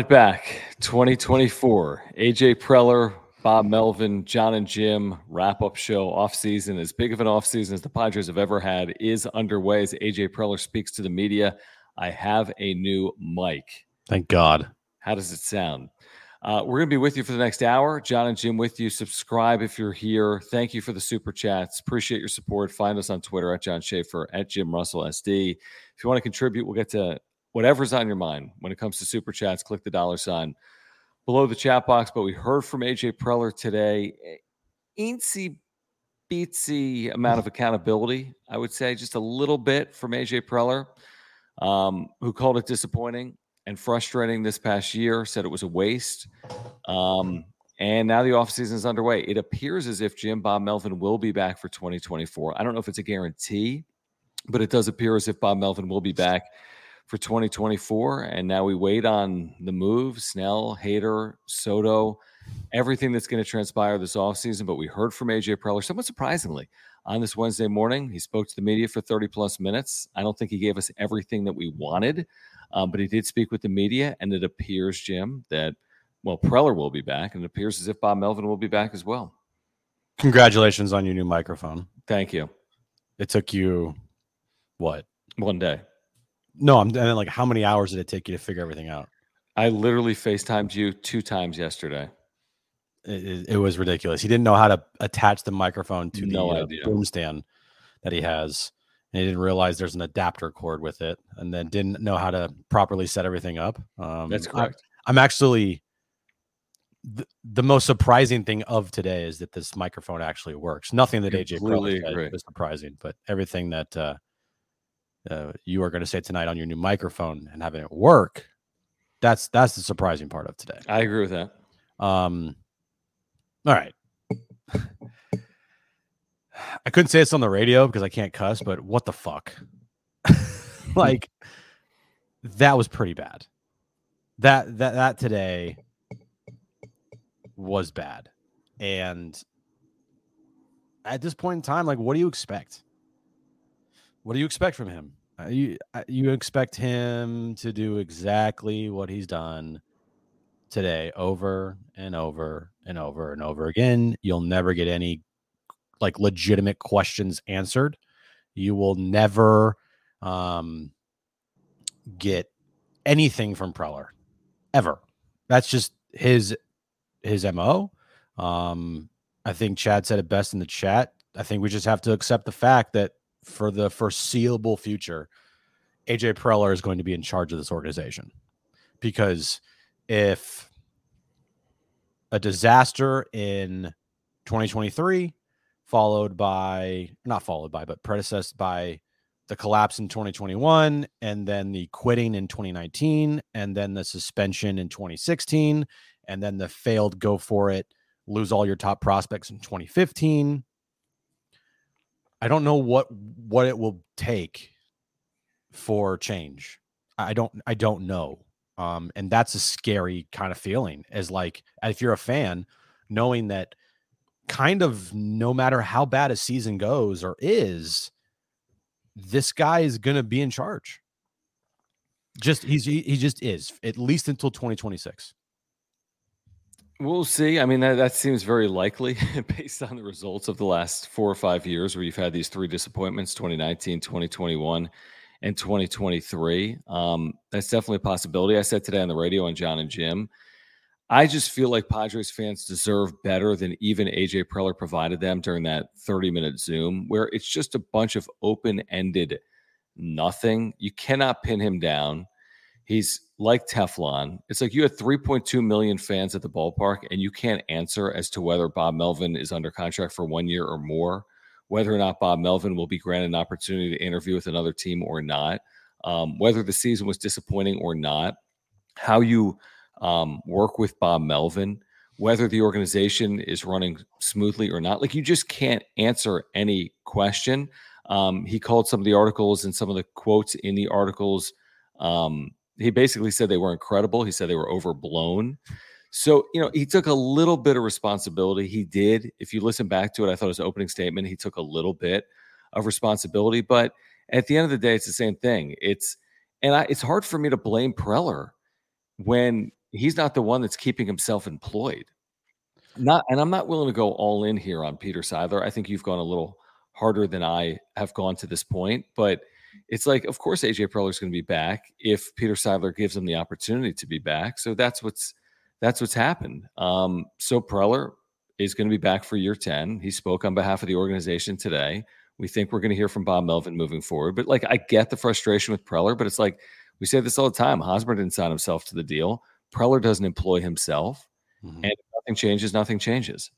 it back. 2024. AJ Preller, Bob Melvin, John and Jim wrap up show off season. As big of an off season as the Padres have ever had is underway as AJ Preller speaks to the media. I have a new mic. Thank God. How does it sound? Uh, we're going to be with you for the next hour. John and Jim with you. Subscribe if you're here. Thank you for the super chats. Appreciate your support. Find us on Twitter at John Schaefer, at Jim Russell SD. If you want to contribute, we'll get to whatever's on your mind when it comes to super chats. Click the dollar sign below the chat box. But we heard from AJ Preller today. Eensy beatsy amount of accountability, I would say, just a little bit from AJ Preller, um, who called it disappointing and frustrating this past year, said it was a waste. Um, and now the offseason is underway. It appears as if Jim Bob Melvin will be back for 2024. I don't know if it's a guarantee, but it does appear as if Bob Melvin will be back for 2024. And now we wait on the move Snell, Hader, Soto, everything that's going to transpire this offseason. But we heard from AJ Preller, somewhat surprisingly, on this Wednesday morning. He spoke to the media for 30 plus minutes. I don't think he gave us everything that we wanted. Um, but he did speak with the media, and it appears, Jim, that well, Preller will be back, and it appears as if Bob Melvin will be back as well. Congratulations on your new microphone. Thank you. It took you what? One day. No, I'm and like how many hours did it take you to figure everything out? I literally FaceTimed you two times yesterday. It, it, was ridiculous. He didn't know how to attach the microphone to No the uh, boom stand that he has. And he didn't realize there's an adapter cord with it, and then didn't know how to properly set everything up. Um, That's I- correct. I'm actually the, the most surprising thing of today is that this microphone actually works. Nothing that AJ Preller said was surprising, but everything that uh, uh, you are going to say tonight on your new microphone and having it work, that's that's the surprising part of today. I agree with that. Um, all right. I couldn't say this on the radio because I can't cuss, but what the fuck? like that was pretty bad. That that that today was bad. And at this point in time, like what do you expect? What do you expect from him? Uh, you uh, you expect him to do exactly what he's done today over and over and over and over again. You'll never get any like legitimate questions answered. You will never um, get anything from Preller ever. That's just his his mo. Um, I think Chad said it best in the chat. I think we just have to accept the fact that for the foreseeable future, AJ Preller is going to be in charge of this organization. Because if a disaster in 2023 followed by not followed by but predecessed by the collapse in 2021 and then the quitting in 2019 and then the suspension in 2016 and then the failed go for it lose all your top prospects in 2015 i don't know what what it will take for change. I don't i don't know um and that's a scary kind of feeling as like if you're a fan knowing that kind of no matter how bad a season goes or is this guy is to be in charge. Just he's he, he just is at least until 2026 We'll see. I mean, that, that seems very likely based on the results of the last four or five years where you've had these three disappointments 2019, 2021, and 2023. Um, that's definitely a possibility. I said today on the radio on John and Jim. I just feel like Padres fans deserve better than even AJ Preller provided them during that 30 minute Zoom, where it's just a bunch of open ended nothing. You cannot pin him down. He's like Teflon. It's like you had 3.2 million fans at the ballpark, and you can't answer as to whether Bob Melvin is under contract for one year or more, whether or not Bob Melvin will be granted an opportunity to interview with another team or not, um, whether the season was disappointing or not, how you um, work with Bob Melvin, whether the organization is running smoothly or not. Like you just can't answer any question. Um, he called some of the articles and some of the quotes in the articles. Um, he basically said they were incredible. He said they were overblown. So, you know, he took a little bit of responsibility. He did. If you listen back to it, I thought his opening statement, he took a little bit of responsibility. But at the end of the day, it's the same thing. It's, and I, it's hard for me to blame Preller when he's not the one that's keeping himself employed. Not, and I'm not willing to go all in here on Peter Seidler. I think you've gone a little harder than I have gone to this point, but it's like, of course, AJ Preller is going to be back if Peter Seidler gives him the opportunity to be back. So that's what's that's what's happened. Um, so Preller is going to be back for year 10. He spoke on behalf of the organization today. We think we're going to hear from Bob Melvin moving forward. But like, I get the frustration with Preller, but it's like we say this all the time. Hosmer didn't sign himself to the deal. Preller doesn't employ himself. Mm-hmm. And nothing changes, nothing changes.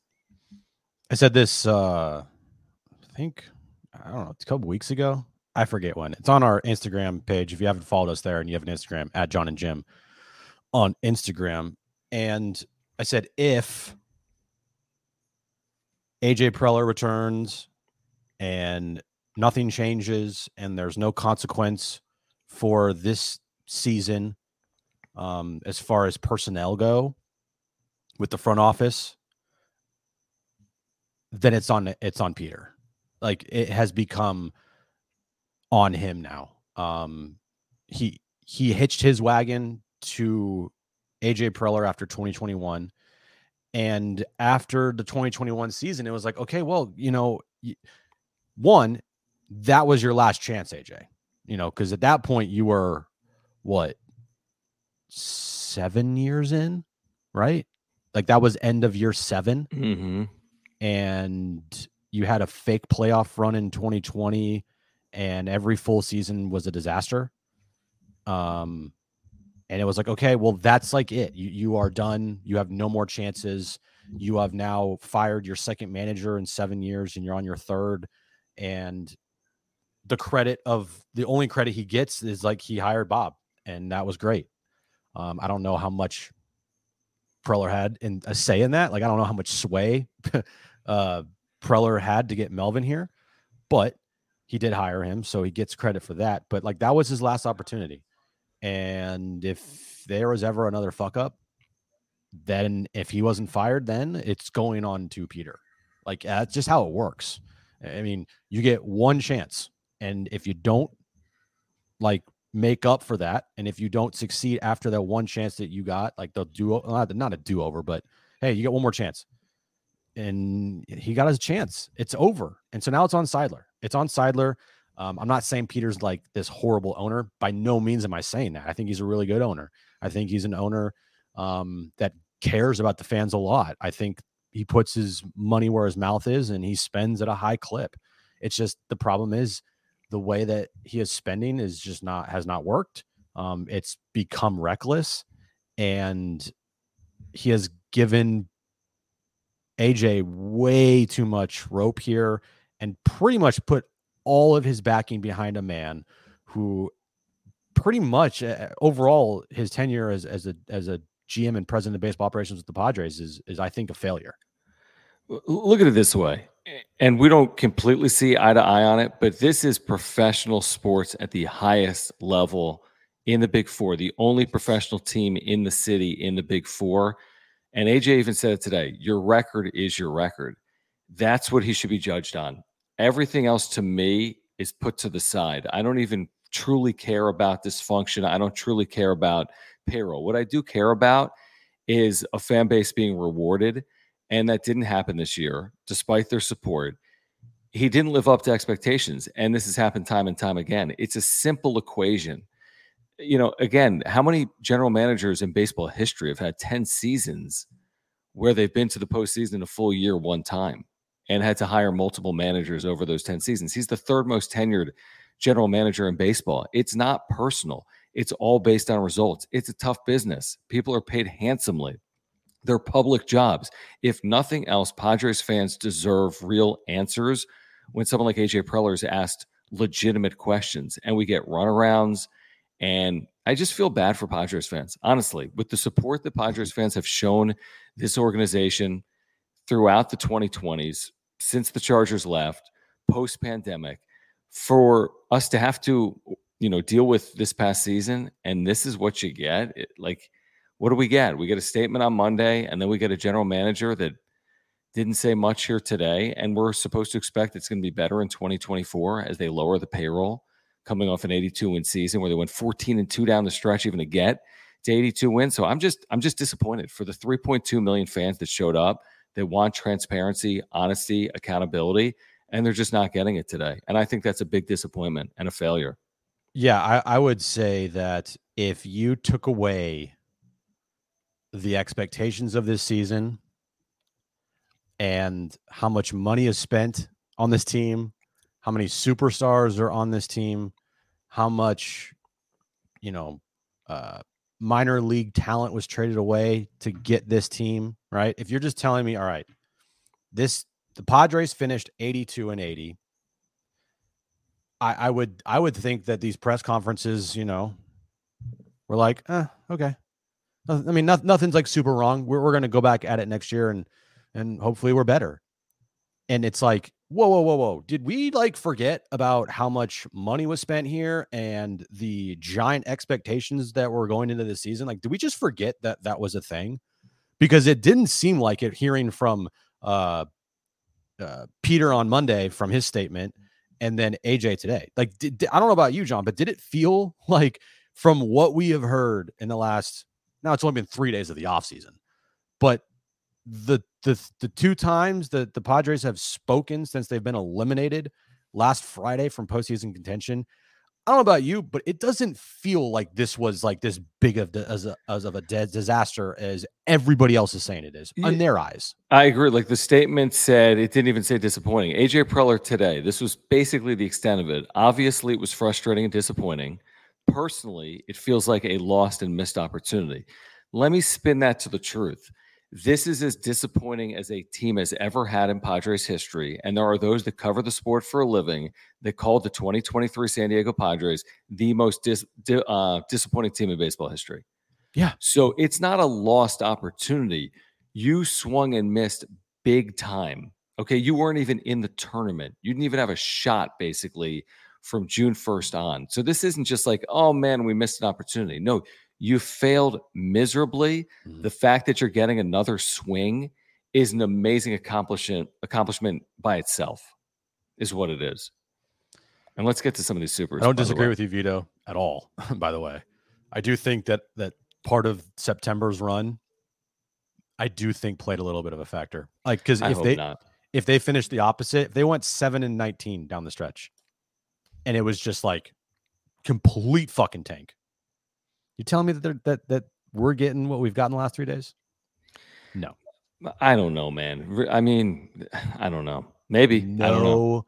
I said this, uh, I think, I don't know, It's a couple weeks ago. I forget when. It's on our Instagram page. If you haven't followed us there and you have an Instagram at John and Jim on Instagram. And I said, if AJ Preller returns and nothing changes and there's no consequence for this season um, as far as personnel go with the front office, then it's on it's on Peter. Like it has become on him now. Um, he he hitched his wagon to AJ Preller after 2021. And after the 2021 season, it was like, okay, well, you know, one, that was your last chance, AJ. You know, because at that point you were what seven years in, right? Like that was end of year 7 mm-hmm. and you had a fake playoff run in 2020, and every full season was a disaster. Um, and it was like, okay, well, that's like it. You you are done. You have no more chances. You have now fired your second manager in seven years, and you're on your third. And the credit of the only credit he gets is like he hired Bob, and that was great. Um, I don't know how much Preller had in a say in that. Like, I don't know how much sway uh, Preller had to get Melvin here, but he did hire him, so he gets credit for that. But like, that was his last opportunity. And if there was ever another fuck up, then if he wasn't fired, then it's going on to Peter. Like that's just how it works. I mean, you get one chance, and if you don't like make up for that, and if you don't succeed after that one chance that you got, like they'll do not, a do over, but hey, you get one more chance, and he got his chance. It's over, and so now it's on Seidler. It's on Seidler. Um, I'm not saying Peter's like this horrible owner. By no means am I saying that. I think he's a really good owner. I think he's an owner um, that cares about the fans a lot. I think he puts his money where his mouth is and he spends at a high clip. It's just the problem is the way that he is spending is just not has not worked. Um, it's become reckless, and he has given AJ way too much rope here and pretty much put all of his backing behind a man who pretty much uh, overall his tenure as, as a as a GM and president of baseball operations with the Padres is is I think a failure. Look at it this way, and we don't completely see eye to eye on it, but this is professional sports at the highest level in the Big Four, the only professional team in the city in the Big Four. And AJ even said it today: your record is your record. That's what he should be judged on. Everything else to me is put to the side. I don't even truly care about dysfunction. I don't truly care about payroll. What I do care about is a fan base being rewarded. And that didn't happen this year, despite their support. He didn't live up to expectations. And this has happened time and time again. It's a simple equation. You know, again, how many general managers in baseball history have had 10 seasons where they've been to the postseason a full year one time? And had to hire multiple managers over those 10 seasons. He's the third most tenured general manager in baseball. It's not personal, it's all based on results. It's a tough business. People are paid handsomely. They're public jobs. If nothing else, Padres fans deserve real answers when someone like AJ Preller is asked legitimate questions and we get runarounds. And I just feel bad for Padres fans, honestly, with the support that Padres fans have shown this organization throughout the 2020s since the Chargers left, post pandemic, for us to have to, you know, deal with this past season, and this is what you get. It, like, what do we get? We get a statement on Monday, and then we get a general manager that didn't say much here today, and we're supposed to expect it's going to be better in 2024 as they lower the payroll, coming off an 82 win season where they went 14 and two down the stretch, even to get to 82 wins. So I'm just I'm just disappointed for the 3.2 million fans that showed up. They want transparency, honesty, accountability, and they're just not getting it today. And I think that's a big disappointment and a failure. Yeah, I, I would say that if you took away the expectations of this season and how much money is spent on this team, how many superstars are on this team, how much, you know, uh, minor league talent was traded away to get this team, right? If you're just telling me, all right, this the Padres finished 82 and 80. I, I would I would think that these press conferences, you know, were like, eh, okay. I mean, not, nothing's like super wrong. We're, we're going to go back at it next year and and hopefully we're better. And it's like, whoa, whoa, whoa, whoa. Did we like forget about how much money was spent here and the giant expectations that were going into the season? Like, did we just forget that that was a thing? Because it didn't seem like it hearing from uh, uh, Peter on Monday from his statement and then AJ today. Like, did, did, I don't know about you, John, but did it feel like from what we have heard in the last, now it's only been three days of the offseason, but the the the two times that the Padres have spoken since they've been eliminated last Friday from postseason contention. I don't know about you, but it doesn't feel like this was like this big of the, as, a, as of a dead disaster as everybody else is saying it is yeah, in their eyes. I agree. Like the statement said, it didn't even say disappointing. AJ Preller today, this was basically the extent of it. Obviously, it was frustrating and disappointing. Personally, it feels like a lost and missed opportunity. Let me spin that to the truth. This is as disappointing as a team has ever had in Padres history. And there are those that cover the sport for a living that called the 2023 San Diego Padres the most dis, di, uh, disappointing team in baseball history. Yeah. So it's not a lost opportunity. You swung and missed big time. Okay. You weren't even in the tournament. You didn't even have a shot, basically, from June 1st on. So this isn't just like, oh man, we missed an opportunity. No, you failed miserably. Mm-hmm. The fact that you're getting another swing is an amazing accomplishment accomplishment by itself, is what it is. And let's get to some of these supers. I don't disagree with you, Vito, at all. by the way, I do think that that part of September's run, I do think played a little bit of a factor. Like because if they not. if they finished the opposite, if they went seven and nineteen down the stretch, and it was just like complete fucking tank. You telling me that they're that that we're getting what we've got in the last three days? No, I don't know, man. I mean, I don't know. Maybe no I don't know.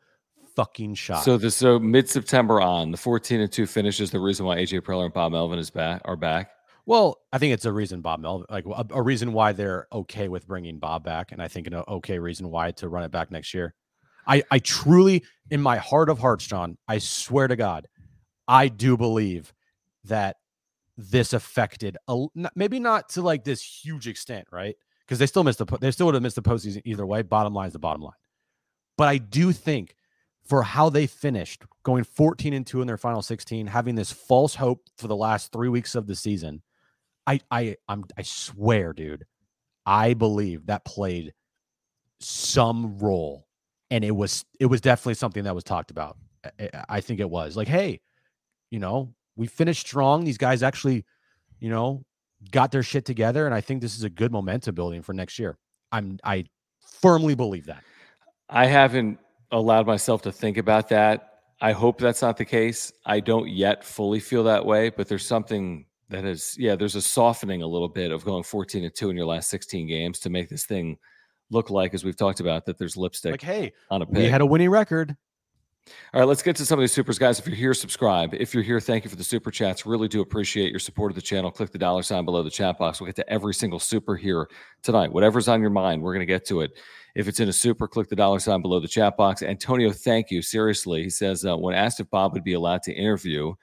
fucking shot. So the so mid September on the fourteen and two finishes. the reason why AJ Preller and Bob Melvin is back are back. Well, I think it's a reason Bob Melvin, like a, a, reason why they're okay with bringing Bob back, and I think an okay reason why to run it back next year. I, I truly, in my heart of hearts, John, I swear to God, I do believe that this affected a, maybe not to like this huge extent, right? Because they still missed the they still would have missed the postseason either way. Bottom line is the bottom line. But I do think for how they finished, going 14 and 2 in their final 16, having this false hope for the last three weeks of the season, I I I'm I swear, dude, I believe that played some role. And it was it was definitely something that was talked about. I, I think it was like, hey, you know, we finished strong. These guys actually, you know, got their shit together, and I think this is a good momentum building for next year. I'm I firmly believe that. I haven't allowed myself to think about that. I hope that's not the case. I don't yet fully feel that way, but there's something that is, yeah, there's a softening a little bit of going 14 and 2 in your last 16 games to make this thing look like, as we've talked about, that there's lipstick. Like, hey, on a pig. we had a winning record. All right, let's get to some of these supers, guys. If you're here, subscribe. If you're here, thank you for the super chats. Really do appreciate your support of the channel. Click the dollar sign below the chat box. We'll get to every single super here tonight. Whatever's on your mind, we're going to get to it. If it's in a super, click the dollar sign below the chat box. Antonio, thank you. Seriously, he says, uh, when asked if Bob would be allowed to interview,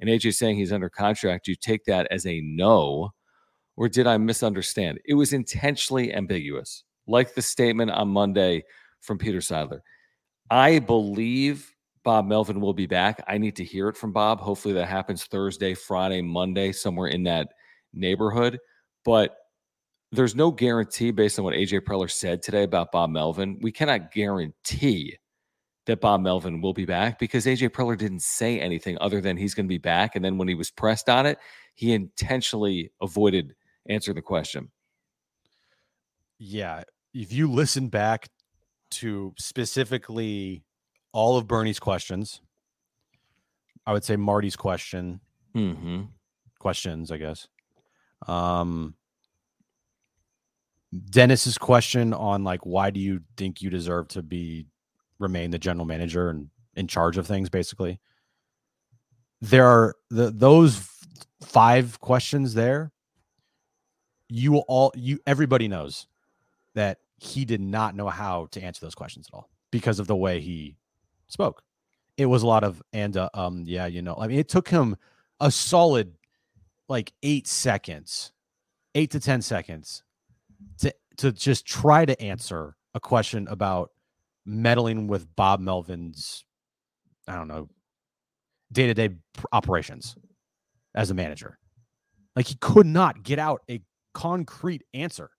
and AJ saying he's under contract, do you take that as a no, or did I misunderstand? It was intentionally ambiguous, like the statement on Monday from Peter Seidler. I believe Bob Melvin will be back. I need to hear it from Bob. Hopefully that happens Thursday, Friday, Monday, somewhere in that neighborhood. But there's no guarantee based on what AJ Preller said today about Bob Melvin. We cannot guarantee that Bob Melvin will be back because AJ Preller didn't say anything other than he's going to be back. And then when he was pressed on it, he intentionally avoided answering the question. Yeah. If you listen back to specifically all of Bernie's questions, I would say Marty's question, Mm-hmm. questions, I guess. Um, Dennis's question on like why do you think you deserve to be remain the general manager and in charge of things basically there are the those five questions there you will all you everybody knows that he did not know how to answer those questions at all because of the way he spoke. It was a lot of and uh, um yeah you know i mean it took him a solid like eight seconds eight to ten seconds to to just try to answer a question about meddling with bob melvin's i don't know day-to-day operations as a manager. Like he could not get out a concrete answer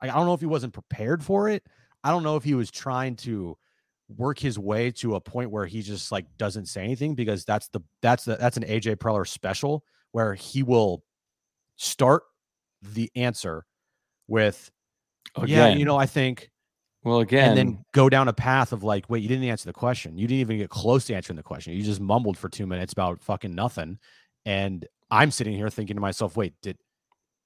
I, don't know if he wasn't prepared for it i don't know if he was trying to work his way to a point where he just like doesn't say anything because that's the that's the that's an AJ Preller special where he will start the answer with yeah, Again, you know, I think well, again, and then go down a path of like, wait, you didn't answer the question. You didn't even get close to answering the question. You just mumbled for two minutes about fucking nothing. And I'm sitting here thinking to myself, wait, did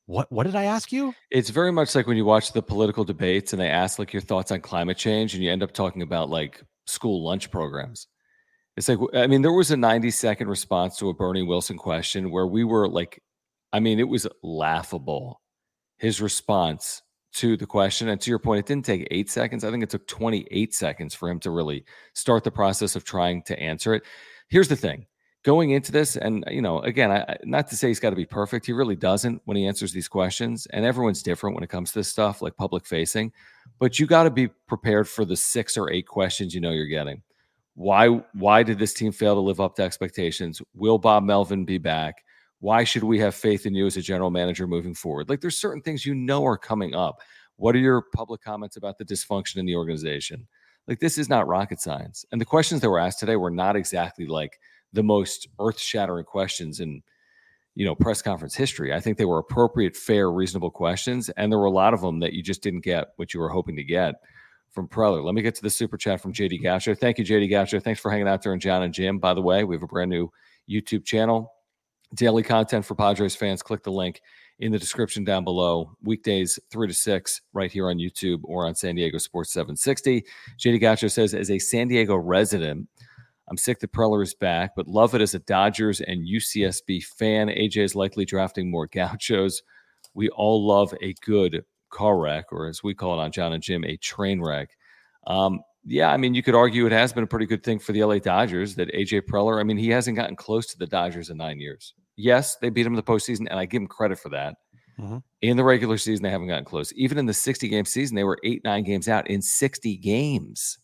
what what did I ask you? It's very much like when you watch the political debates and they ask like your thoughts on climate change and you end up talking about like school lunch programs. It's like I mean there was a 90 second response to a Bernie Wilson question where we were like I mean it was laughable his response to the question and to your point it didn't take 8 seconds I think it took 28 seconds for him to really start the process of trying to answer it. Here's the thing going into this and you know again I, not to say he's got to be perfect he really doesn't when he answers these questions and everyone's different when it comes to this stuff like public facing but you got to be prepared for the six or eight questions you know you're getting. Why why did this team fail to live up to expectations? Will bob melvin be back? Why should we have faith in you as a general manager moving forward? Like there's certain things you know are coming up. What are your public comments about the dysfunction in the organization? Like this is not rocket science and the questions that were asked today were not exactly like the most earth-shattering questions in you know press conference history. I think they were appropriate, fair, reasonable questions, and there were a lot of them that you just didn't get what you were hoping to get from Preller. Let me get to the super chat from JD Goucher. Thank you, JD Goucher. Thanks for hanging out there, and John and Jim. By the way, we have a brand new YouTube channel, daily content for Padres fans. Click the link in the description down below. Weekdays three to six, right here on YouTube or on San Diego Sports 760. JD Goucher says, as a San Diego resident. I'm sick that Preller is back, but love it as a Dodgers and UCSB fan. AJ is likely drafting more gauchos. We all love a good car wreck, or as we call it on John and Jim, a train wreck. Um, yeah, I mean, you could argue it has been a pretty good thing for the LA Dodgers that AJ Preller, I mean, he hasn't gotten close to the Dodgers in nine years. Yes, they beat him in the postseason, and I give him credit for that. Mhm. In the regular season, they haven't gotten close. Even in the 60 game season, they were eight, nine games out in 60 games.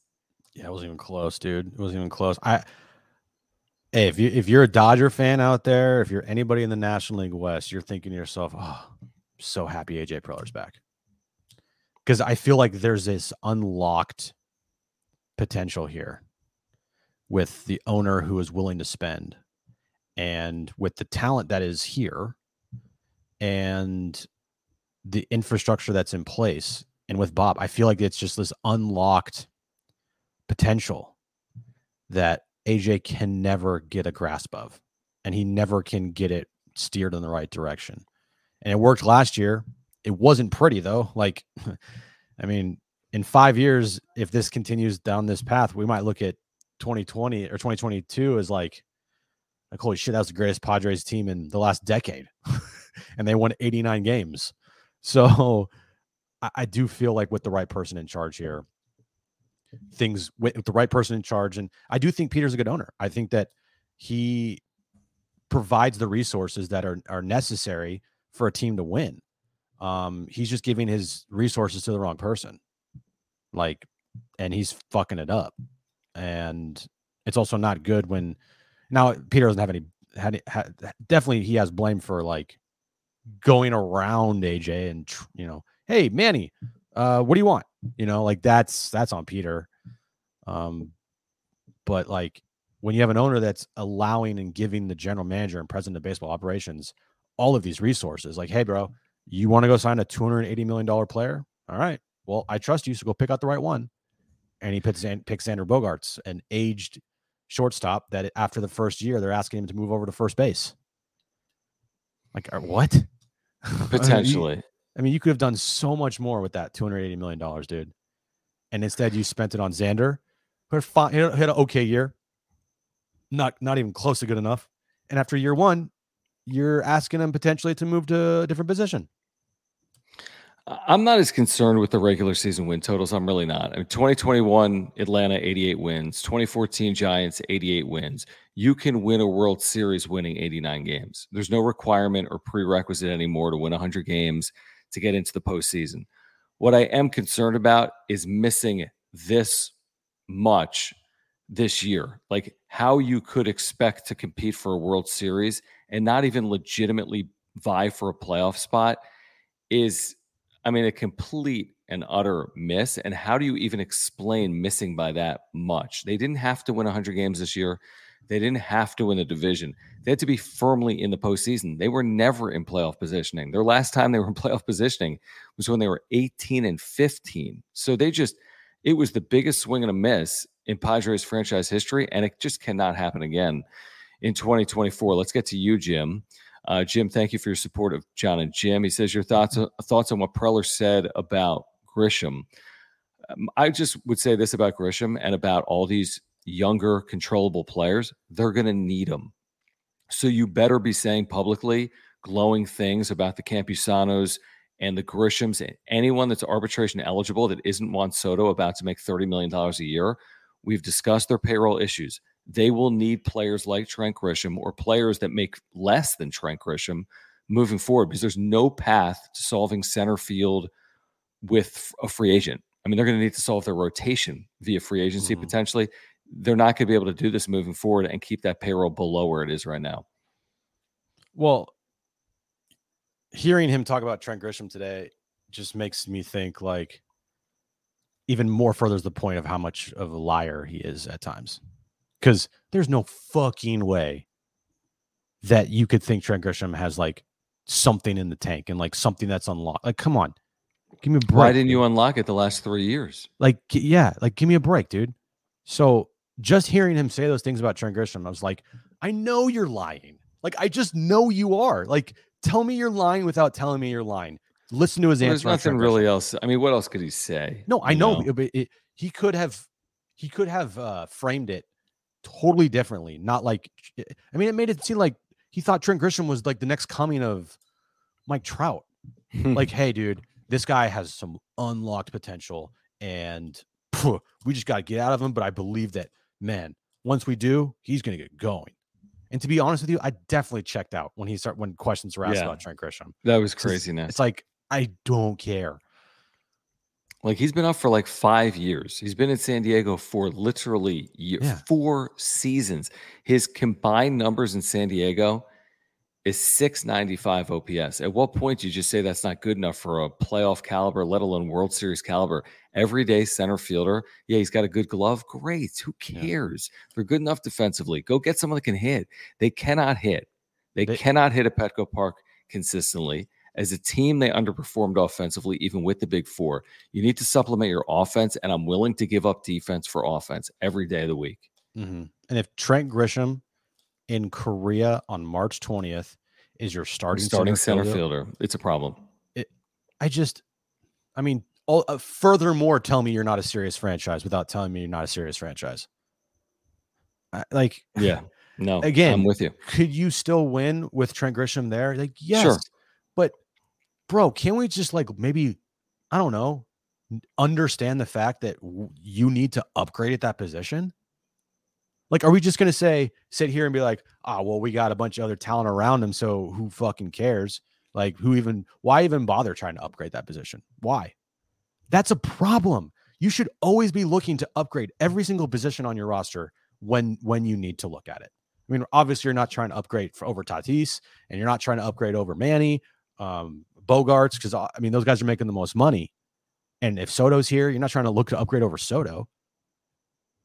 Yeah, it wasn't even close, dude. It wasn't even close. I hey, if you if you're a Dodger fan out there, if you're anybody in the National League West, you're thinking to yourself, "Oh, I'm so happy AJ Preller's back." Because I feel like there's this unlocked potential here with the owner who is willing to spend, and with the talent that is here, and the infrastructure that's in place, and with Bob, I feel like it's just this unlocked potential that AJ can never get a grasp of, and he never can get it steered in the right direction. And it worked last year. It wasn't pretty though. Like, I mean, in five years, if this continues down this path, we might look at 2020 or 2022 as like, like holy shit, that was the greatest Padres team in the last decade, and they won 89 games. So, I, I do feel like with the right person in charge here, things with, with the right person in charge. And I do think Peter's a good owner. I think that he provides the resources that are, are necessary for a team to win. Um, he's just giving his resources to the wrong person. Like, and he's fucking it up. And it's also not good when now Peter doesn't have any had, had definitely he has blame for like going around AJ and you know, hey Manny, uh, what do you want? You know, like that's that's on Peter. Um, but like when you have an owner that's allowing and giving the general manager and president of baseball operations all of these resources. Like, hey, bro, you want to go sign a $280 million player? All right. Well, I trust you. So go pick out the right one. And he picks, picks Xander Bogaerts, an aged shortstop that after the first year, they're asking him to move over to first base. Like, what? Potentially. I, mean, you, could have done so much more with that $280 million, dude. And instead, you spent it on Xander, who had, had an okay year, not not even close to good enough. And after year one, you're asking him potentially to move to a different position. I'm not as concerned with the regular season win totals. I'm really not. I mean, 2021 Atlanta 88 wins, 2014 Giants 88 wins. You can win a World Series winning 89 games. There's no requirement or prerequisite anymore to win 100 games to get into the postseason. What I am concerned about is missing this much this year. Like how you could expect to compete for a World Series and not even legitimately vie for a playoff spot is, I mean, a complete and utter miss. And how do you even explain missing by that much? They didn't have to win 100 games this year. They didn't have to win the division. They had to be firmly in the postseason. They were never in playoff positioning. Their last time they were in playoff positioning was when they were 18 and 15. So they just, it was the biggest swing and a miss in Padres franchise history, and it just cannot happen again in 2024. Let's get to you, Jim. Uh, Jim, thank you for your support of John and Jim. He says your thoughts uh, thoughts on what Preller said about Grisham. Um, I just would say this about Grisham and about all these younger, controllable players. They're going to need them. So you better be saying publicly glowing things about the Campusanos and the Grishams and anyone that's arbitration eligible that isn't Juan Soto about to make $30 million a year. We've discussed their payroll issues. They will need players like Trent Grisham or players that make less than Trent Grisham moving forward because there's no path to solving center field with a free agent. I mean, they're going to need to solve their rotation via free agency mm-hmm. potentially. They're not going to be able to do this moving forward and keep that payroll below where it is right now. Well, hearing him talk about Trent Grisham today just makes me think like even more furthers the point of how much of a liar he is at times. Because there's no fucking way that you could think Trent Grisham has like something in the tank and like something that's unlocked. Like, come on, give me a break. Why didn't you unlock it the last three years? Like, yeah, like give me a break, dude. So just hearing him say those things about Trent Grisham, I was like, I know you're lying. Like, I just know you are. Like, tell me you're lying without telling me you're lying. Listen to his well, answer. There's nothing really else. I mean, what else could he say? No, I know, know? It, it, he could have he could have uh, framed it totally differently. Not like I mean, it made it seem like he thought Trent Grisham was like the next coming of Mike Trout. like, hey, dude, this guy has some unlocked potential, and phew, we just got to get out of him. But I believe that, man, once we do, he's going to get going. And to be honest with you, I definitely checked out when he start when questions were asked yeah. about Trent Grisham. That was craziness. It's, it's like I don't care. Like he's been up for like five years. He's been in San Diego for literally year, yeah. four seasons. His combined numbers in San Diego is 695 OPS. At what point do you just say that's not good enough for a playoff caliber, let alone World Series caliber? Everyday center fielder. Yeah, he's got a good glove. Great. Who cares? Yeah. They're good enough defensively. Go get someone that can hit. They cannot hit. They, they cannot hit at Petco Park consistently. As a team, they underperformed offensively, even with the big four. You need to supplement your offense, and I'm willing to give up defense for offense every day of the week. Mm-hmm. And if Trent Grisham in Korea on March 20th is your starting starting center, center fielder, fielder, it's a problem. It, I just, I mean, all, uh, furthermore, tell me you're not a serious franchise without telling me you're not a serious franchise. I, like, yeah, no, again, I'm with you. Could you still win with Trent Grisham there? Like, yes, sure. but bro, can we just like maybe, I don't know, understand the fact that you need to upgrade at that position? Like, are we just going to say, sit here and be like, ah, oh, well, we got a bunch of other talent around him. So who fucking cares? Like, who even, why even bother trying to upgrade that position? Why? That's a problem. You should always be looking to upgrade every single position on your roster when when you need to look at it. I mean, obviously, you're not trying to upgrade for over Tatis, and you're not trying to upgrade over Manny. Um, Bogaerts, because uh, I mean, those guys are making the most money. And if Soto's here, you're not trying to look to upgrade over Soto.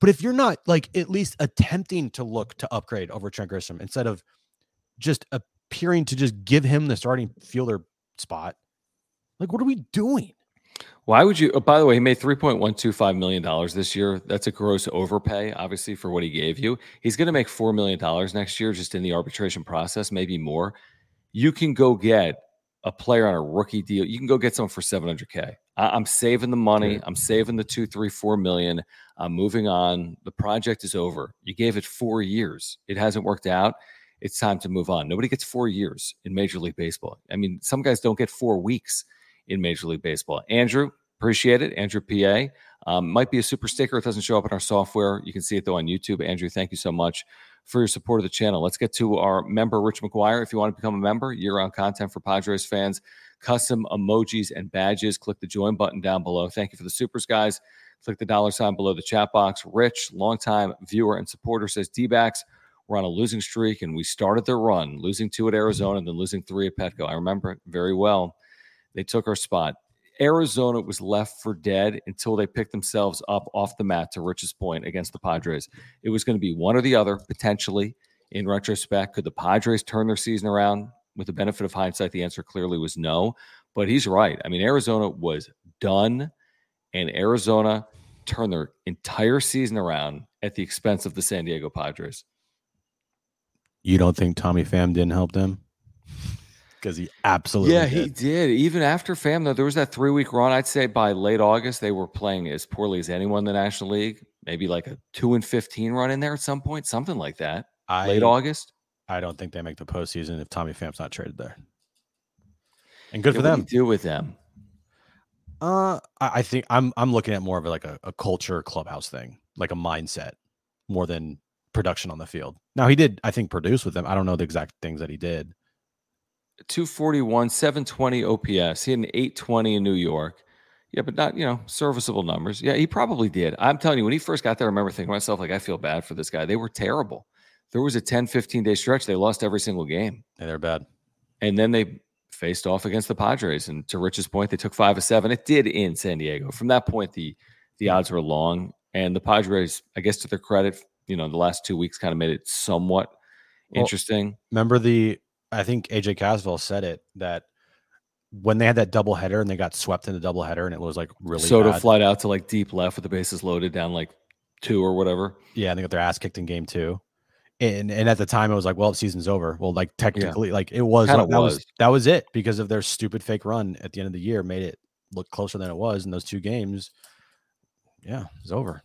But if you're not like at least attempting to look to upgrade over Trent Grisham instead of just appearing to just give him the starting fielder spot. Like, what are we doing? Why would you? Oh, by the way, he made three point one two five million dollars this year. That's a gross overpay, obviously, for what he gave you. He's going to make four million dollars next year, just in the arbitration process, maybe more. You can go get a player on a rookie deal. You can go get someone for seven hundred k. I'm saving the money. I'm saving the two, three, four million. I'm moving on. The project is over. You gave it four years. It hasn't worked out. It's time to move on. Nobody gets four years in Major League Baseball. I mean, some guys don't get four weeks in Major League Baseball. Andrew, appreciate it. Andrew PA. Um, might be a super sticker. It doesn't show up in our software. You can see it though on YouTube. Andrew, thank you so much for your support of the channel. Let's get to our member, Rich McGuire. If you want to become a member, year round content for Padres fans, custom emojis and badges. Click the join button down below. Thank you for the supers, guys. Click the dollar sign below the chat box. Rich, longtime viewer and supporter, says D backs. We're on a losing streak, and we started the run, losing two at Arizona and then losing three at Petco. I remember it very well. They took our spot. Arizona was left for dead until they picked themselves up off the mat, to Rich's point, against the Padres. It was going to be one or the other, potentially. In retrospect, could the Padres turn their season around? With the benefit of hindsight, the answer clearly was no. But he's right. I mean, Arizona was done, and Arizona turned their entire season around at the expense of the San Diego Padres. You don't think Tommy Pham didn't help them? because he absolutely yeah did. he did even after Pham though there was that three week run i'd say by late august they were playing as poorly as anyone in the national league maybe like a 2 and 15 run in there at some point something like that I, late august i don't think they make the postseason if tommy Pham's not traded there and good yeah, for them do, do with them uh i think i'm i'm looking at more of like a, a culture clubhouse thing like a mindset more than production on the field now he did i think produce with them i don't know the exact things that he did 241, 720 OPS. He had an 820 in New York. Yeah, but not, you know, serviceable numbers. Yeah, he probably did. I'm telling you, when he first got there, I remember thinking to myself, like, I feel bad for this guy. They were terrible. There was a 10, 15 day stretch. They lost every single game. And they're bad. And then they faced off against the Padres. And to Rich's point, they took five of seven. It did in San Diego. From that point, the the odds were long. And the Padres, I guess to their credit, you know, the last two weeks kind of made it somewhat well, interesting. Remember the I think AJ Cassavell said it that when they had that double header and they got swept in the double header and it was like really so bad. to flight out to like deep left with the bases loaded down like two or whatever. Yeah, and they got their ass kicked in game two. And and at the time it was like, well, the season's over. Well, like technically, yeah. like it was that was. was that was it because of their stupid fake run at the end of the year made it look closer than it was in those two games. Yeah, it's over.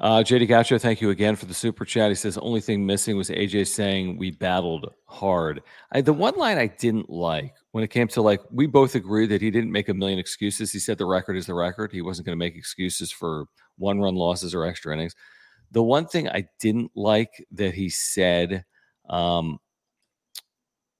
Uh, JD Gacho, thank you again for the super chat. He says, only thing missing was AJ saying we battled hard. I, the one line I didn't like when it came to like, we both agreed that he didn't make a million excuses. He said the record is the record. He wasn't going to make excuses for one run losses or extra innings. The one thing I didn't like that he said, um,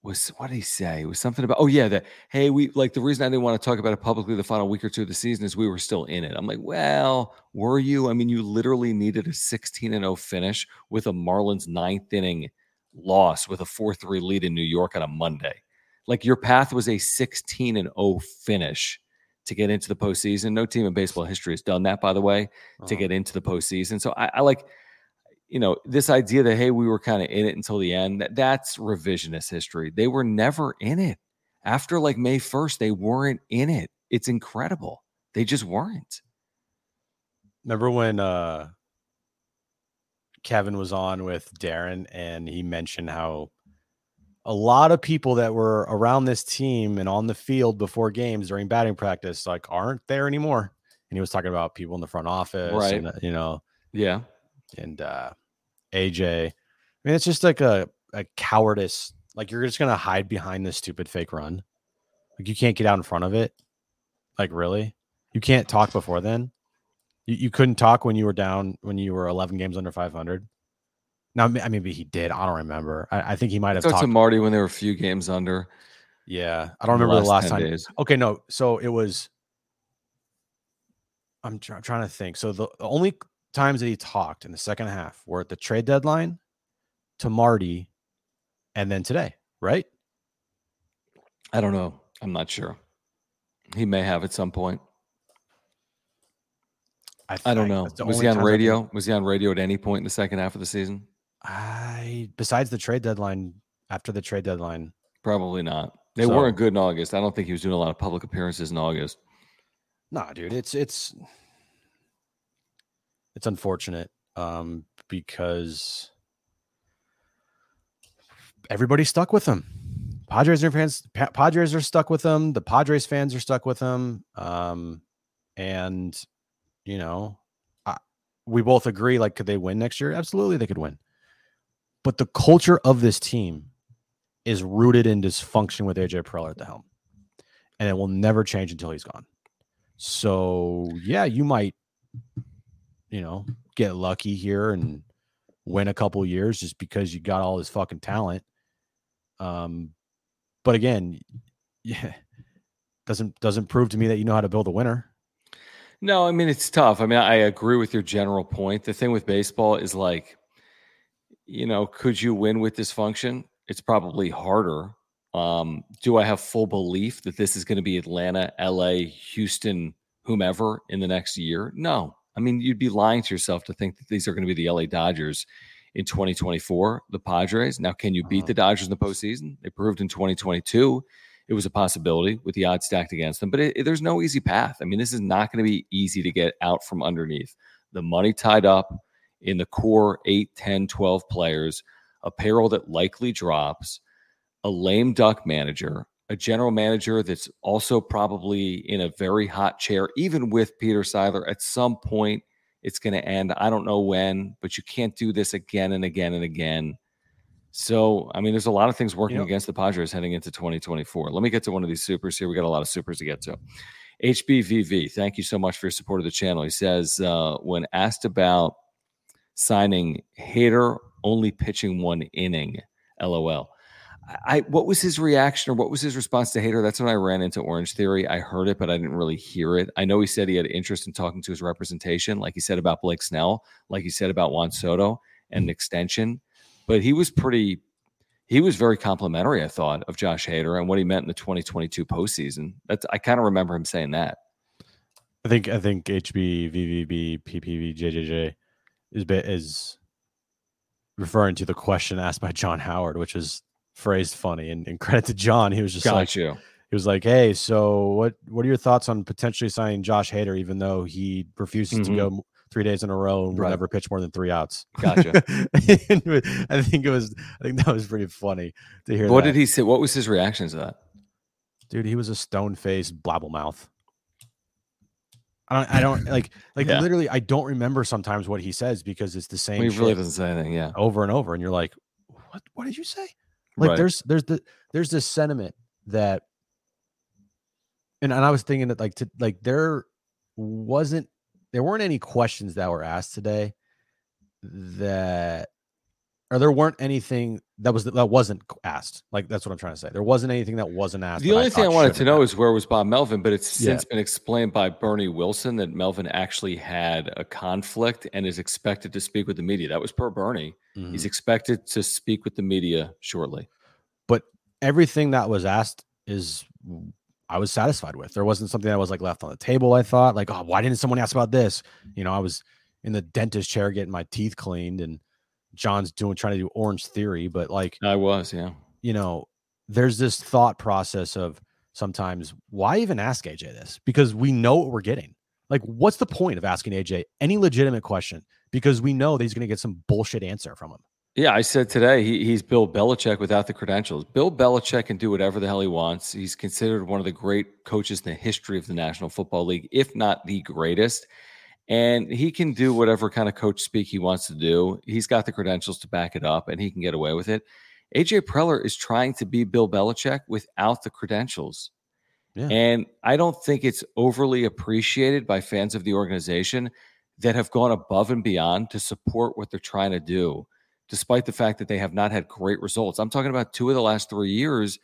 was what did he say? It was something about oh yeah, that hey, we like the reason I didn't want to talk about it publicly the final week or two of the season is we were still in it. I'm like, well, were you? I mean, you literally needed a 16 and 0 finish with a Marlins ninth inning loss with a 4-3 lead in New York on a Monday. Like your path was a 16 and 0 finish to get into the postseason. No team in baseball history has done that, by the way, uh-huh. to get into the postseason. So I, I like you know, this idea that hey, we were kind of in it until the end, that, that's revisionist history. They were never in it. After like May 1st, they weren't in it. It's incredible. They just weren't. Remember when uh Kevin was on with Darren and he mentioned how a lot of people that were around this team and on the field before games during batting practice like aren't there anymore. And he was talking about people in the front office, right? And, you know, yeah, and uh, AJ. I mean, it's just like a, a cowardice. Like you're just gonna hide behind this stupid fake run. Like you can't get out in front of it. Like really, you can't talk before then. You, you couldn't talk when you were down when you were 11 games under 500. Now, I maybe he did. I don't remember. I, I think he might have talked to Marty when there were a few games under. Yeah, I don't remember the last, the last time. Days. Okay, no. So it was. I'm tr- trying to think. So the, the only times that he talked in the second half were at the trade deadline, to Marty, and then today, right? I don't know. I'm not sure. He may have at some point. I, I don't know. Was he on radio? Was he on radio at any point in the second half of the season? I besides the trade deadline, after the trade deadline? Probably not. They So- weren't good in August. I don't think he was doing a lot of public appearances in August. Nah, dude, it's it's it's unfortunate um because everybody's stuck with him. Padres are fans Pa- Padres are stuck with him. The Padres fans are stuck with him. Um and you know, I, we both agree like could they win next year? Absolutely they could win. But the culture of this team is rooted in dysfunction with AJ Preller at the helm. And it will never change until he's gone. So yeah, you might, you know, get lucky here and win a couple years just because you got all this fucking talent. Um, but again, yeah, doesn't doesn't prove to me that you know how to build a winner. No, I mean it's tough. I mean, I agree with your general point. The thing with baseball is like, you know, could you win with dysfunction? It's probably harder. Um, do I have full belief that this is going to be Atlanta, LA, Houston, whomever in the next year? No. I mean, you'd be lying to yourself to think that these are going to be the LA Dodgers in 2024, the Padres. Now, can you beat Uh-huh. the Dodgers in the postseason? They proved in 2022 it was a possibility with the odds stacked against them, but it, it- there's no easy path. I mean, this is not going to be easy to get out from underneath. The money tied up in the core 8, 10, 12 players, a payroll that likely drops, a lame duck manager, a general manager that's also probably in a very hot chair, even with Peter Seidler. At some point, it's going to end. I don't know when, but you can't do this again and again and again. So, I mean, there's a lot of things working know- against the Padres heading into 2024. Let me get to one of these supers here. We got a lot of supers to get to. HBVV, thank you so much for your support of the channel. He says, uh, when asked about signing Hader only pitching one inning, LOL. I what was his reaction or what was his response to Hader? That's when I ran into Orange Theory. I heard it, but I didn't really hear it. I know he said he had interest in talking to his representation, like he said about Blake Snell, like he said about Juan Soto and an extension. But he was pretty he was very complimentary, I thought, of Josh Hader and what he meant in the 2022 postseason. That's I kind of remember him saying that. I think I think HB VVB PPV JJJ is is referring to the question asked by John Howard, which is phrased funny. And, and credit to John, he was just Got like you. he was like, "Hey, so what what are your thoughts on potentially signing Josh Hader, even though he refuses Mhm. to go three days in a row and will Right. never pitch more than three outs?" Gotcha. I think it was I think that was pretty funny to hear. What that. did he say? What was his reaction to that? dude? He was a stone faced blabbermouth. I don't, I don't like, like Yeah. literally, I don't remember sometimes what he says because it's the same He really doesn't say anything. Yeah. over and over, and you're like, what? What did you say? Like, Right. there's, there's the, there's this sentiment that, and, and I was thinking that like, to like, there wasn't, there weren't any questions that were asked today that or there weren't anything that was that wasn't asked. Like that's what I'm trying to say. There wasn't anything that wasn't asked. The only thing I wanted to know been is where was Bob Melvin, but it's Yeah. since been explained by Bernie Wilson that Melvin actually had a conflict and is expected to speak with the media. That was per Bernie. asked. He's mm-hmm. expected to speak with the media shortly. But everything that was asked is I was satisfied with. There wasn't something that was like left on the table. I thought like, oh, why didn't someone ask about this? You know, I was in the dentist chair getting my teeth cleaned, and John's doing trying to do Orange Theory, but like I was, yeah. you know, there's this thought process of sometimes why even ask AJ this? Because we know what we're getting. Like, what's the point of asking AJ any legitimate question? Because we know that he's going to get some bullshit answer from him. Yeah, I said today he, he's Bill Belichick without the credentials. Bill Belichick can do whatever the hell he wants. He's considered one of the great coaches in the history of the National Football League, if not the greatest. And he can do whatever kind of coach speak he wants to do. He's got the credentials to back it up, and he can get away with it. AJ Preller is trying to be Bill Belichick without the credentials. Yeah. And I don't think it's overly appreciated by fans of the organization that have gone above and beyond to support what they're trying to do, despite the fact that they have not had great results. I'm talking about two of the last three years,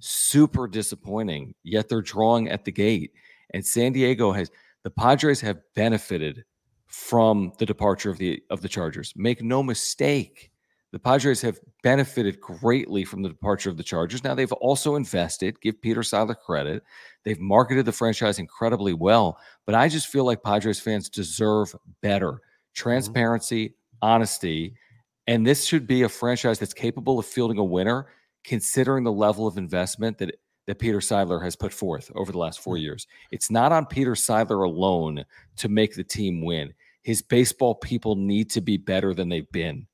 super disappointing, yet they're drawing at the gate. And San Diego has the Padres have benefited from the departure of the of the Chargers. Make no mistake. The Padres have benefited greatly from the departure of the Chargers. Now they've also invested, give Peter Seidler credit. They've marketed the franchise incredibly well, but I just feel like Padres fans deserve better mm-hmm. transparency, honesty, and this should be a franchise that's capable of fielding a winner considering the level of investment that that Peter Seidler has put forth over the last four mm. years. It's not on Peter Seidler alone to make the team win. His baseball people need to be better than they've been.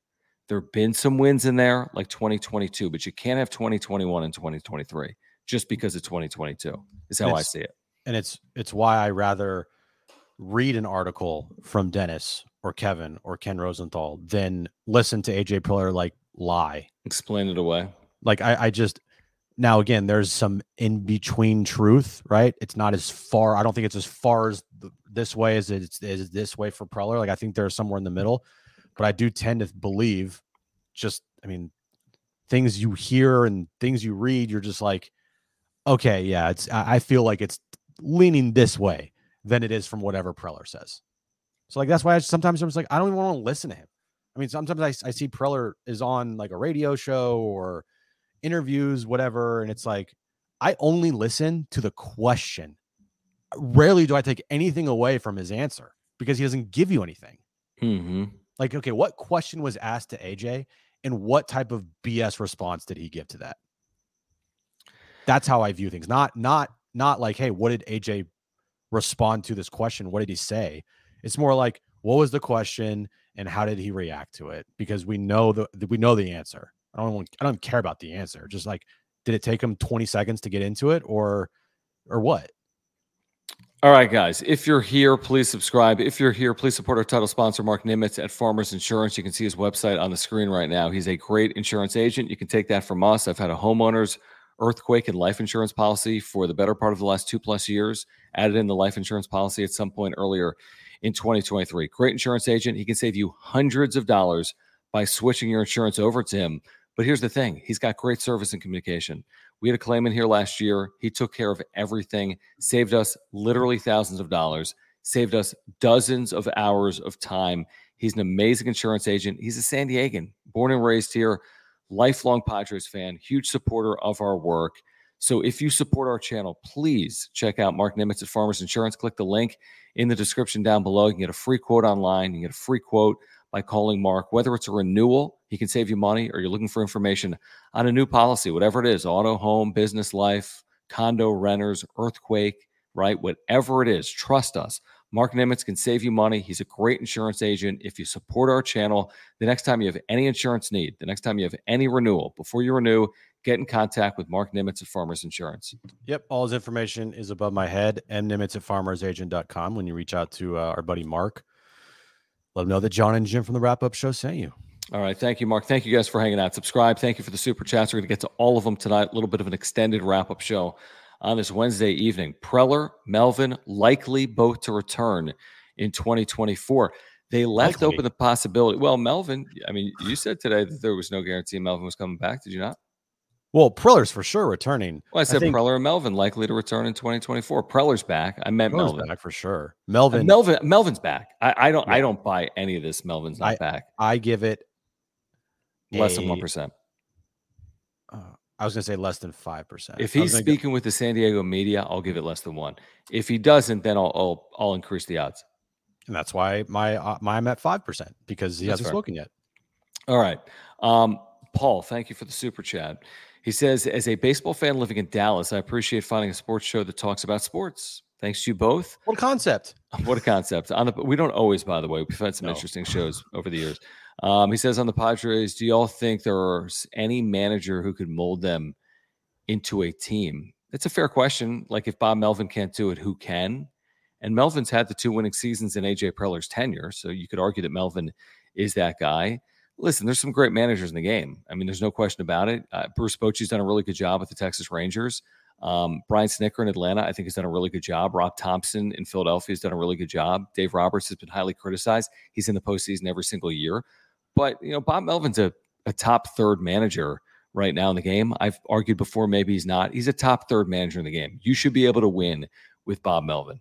There have been some wins in there, like 2022, but you can't have 2021 and 2023 just because of 2022. Is how I see it. And it's it's why I rather read an article from Dennis or Kevin or Ken Rosenthal than listen to AJ Preller like lie. Explain it away. Like I, I just now again, there's some in between truth, right? It's not as far. I don't think it's as far as the, this way as it's as this way for Preller. Like I think there's somewhere in the middle, but I do tend to believe, just I mean, things you hear and things you read, you're just like, okay, yeah, it's. I feel like it's leaning this way than it is from whatever Preller says. So like that's why I sometimes I'm just like I don't even want to listen to him. I mean, sometimes I, I see Preller is on like a radio show or interviews, whatever. And it's like, I only listen to the question. Rarely do I take anything away from his answer because he doesn't give you anything. Mm-hmm. Like, okay, what question was asked to AJ and what type of BS response did he give to that? That's how I view things. Not, not, not like, hey, what did AJ respond to this question? What did he say? It's more like, what was the question and how did he react to it? Because we know the we know the answer. I don't want, I don't care about the answer. Just like, did it take him 20 seconds to get into it or or what? All right, guys. If you're here, please subscribe. If you're here, please support our title sponsor, Marc Nimetz at Farmers Insurance. You can see his website on the screen right now. He's a great insurance agent. You can take that from us. I've had a homeowner's earthquake and life insurance policy for the better part of the last two plus years. Added in the life insurance policy at some point earlier in 2023. Great insurance agent. He can save you hundreds of dollars by switching your insurance over to him but here's the thing he's got great service and communication. We had a claimant here last year. He took care of everything, saved us literally thousands of dollars, saved us dozens of hours of time. He's an amazing insurance agent. He's a San Diegan, born and raised here, lifelong Padres fan, huge supporter of our work. So if you support our channel, please check out Marc Nimetz at Farmers Insurance. Click the link in the description down below. You can get a free quote online. You can get a free quote by calling Mark, whether it's a renewal, he can save you money, or you're looking for information on a new policy, whatever it is auto, home, business, life, condo, renters, earthquake, right? Whatever it is, trust us. Marc Nimetz can save you money. He's a great insurance agent. If you support our channel, the next time you have any insurance need, the next time you have any renewal, before you renew, get in contact with Marc Nimetz at Farmers Insurance. Yep. All his information is above my head, mnimetz at farmersagent.com when you reach out to uh, our buddy Mark let him know that John and Jim from the wrap up show sent you. All right. Thank you, Mark. Thank you guys for hanging out. Subscribe. Thank you for the super chats. We're going to get to all of them tonight. A little bit of an extended wrap up show on this Wednesday evening. Preller, Melvin, likely both to return in 2024. They left likely. open the possibility. Well, Melvin, I mean, you said today that there was no guarantee Melvin was coming back. Did you not? Well, Preller's for sure returning. Well, I said I think, Preller and Melvin likely to return in 2024. Preller's back. I meant Preller's Melvin back for sure. Melvin, Melvin, Melvin's back. I, I don't, yeah. I don't buy any of this. Melvin's not I, back. I give it less a, than one percent. Uh, I was going to say less than five percent. If he's speaking go, with the San Diego media, I'll give it less than one. If he doesn't, then I'll, I'll, I'll increase the odds. And that's why my, uh, my I'm at five percent because he that's hasn't fair. spoken yet. All right, um, Paul. Thank you for the super chat. He says, as a baseball fan living in Dallas, I appreciate finding a sports show that talks about sports. Thanks to you both. What a concept. What a concept. On the, we don't always, by the way. We've had some no. interesting shows over the years. Um, he says on the Padres, do y'all think there's any manager who could mold them into a team? It's a fair question. Like if Bob Melvin can't do it, who can? And Melvin's had the two winning seasons in AJ Preller's tenure. So you could argue that Melvin is that guy listen, there's some great managers in the game. I mean, there's no question about it. Uh, Bruce Bochy's done a really good job with the Texas Rangers. Um, Brian Snitker in Atlanta, I think, has done a really good job. Rob Thomson in Philadelphia has done a really good job. Dave Roberts has been highly criticized. He's in the postseason every single year. But, you know, Bob Melvin's a, a top third manager right now in the game. I've argued before maybe he's not. He's a top third manager in the game. You should be able to win with Bob Melvin.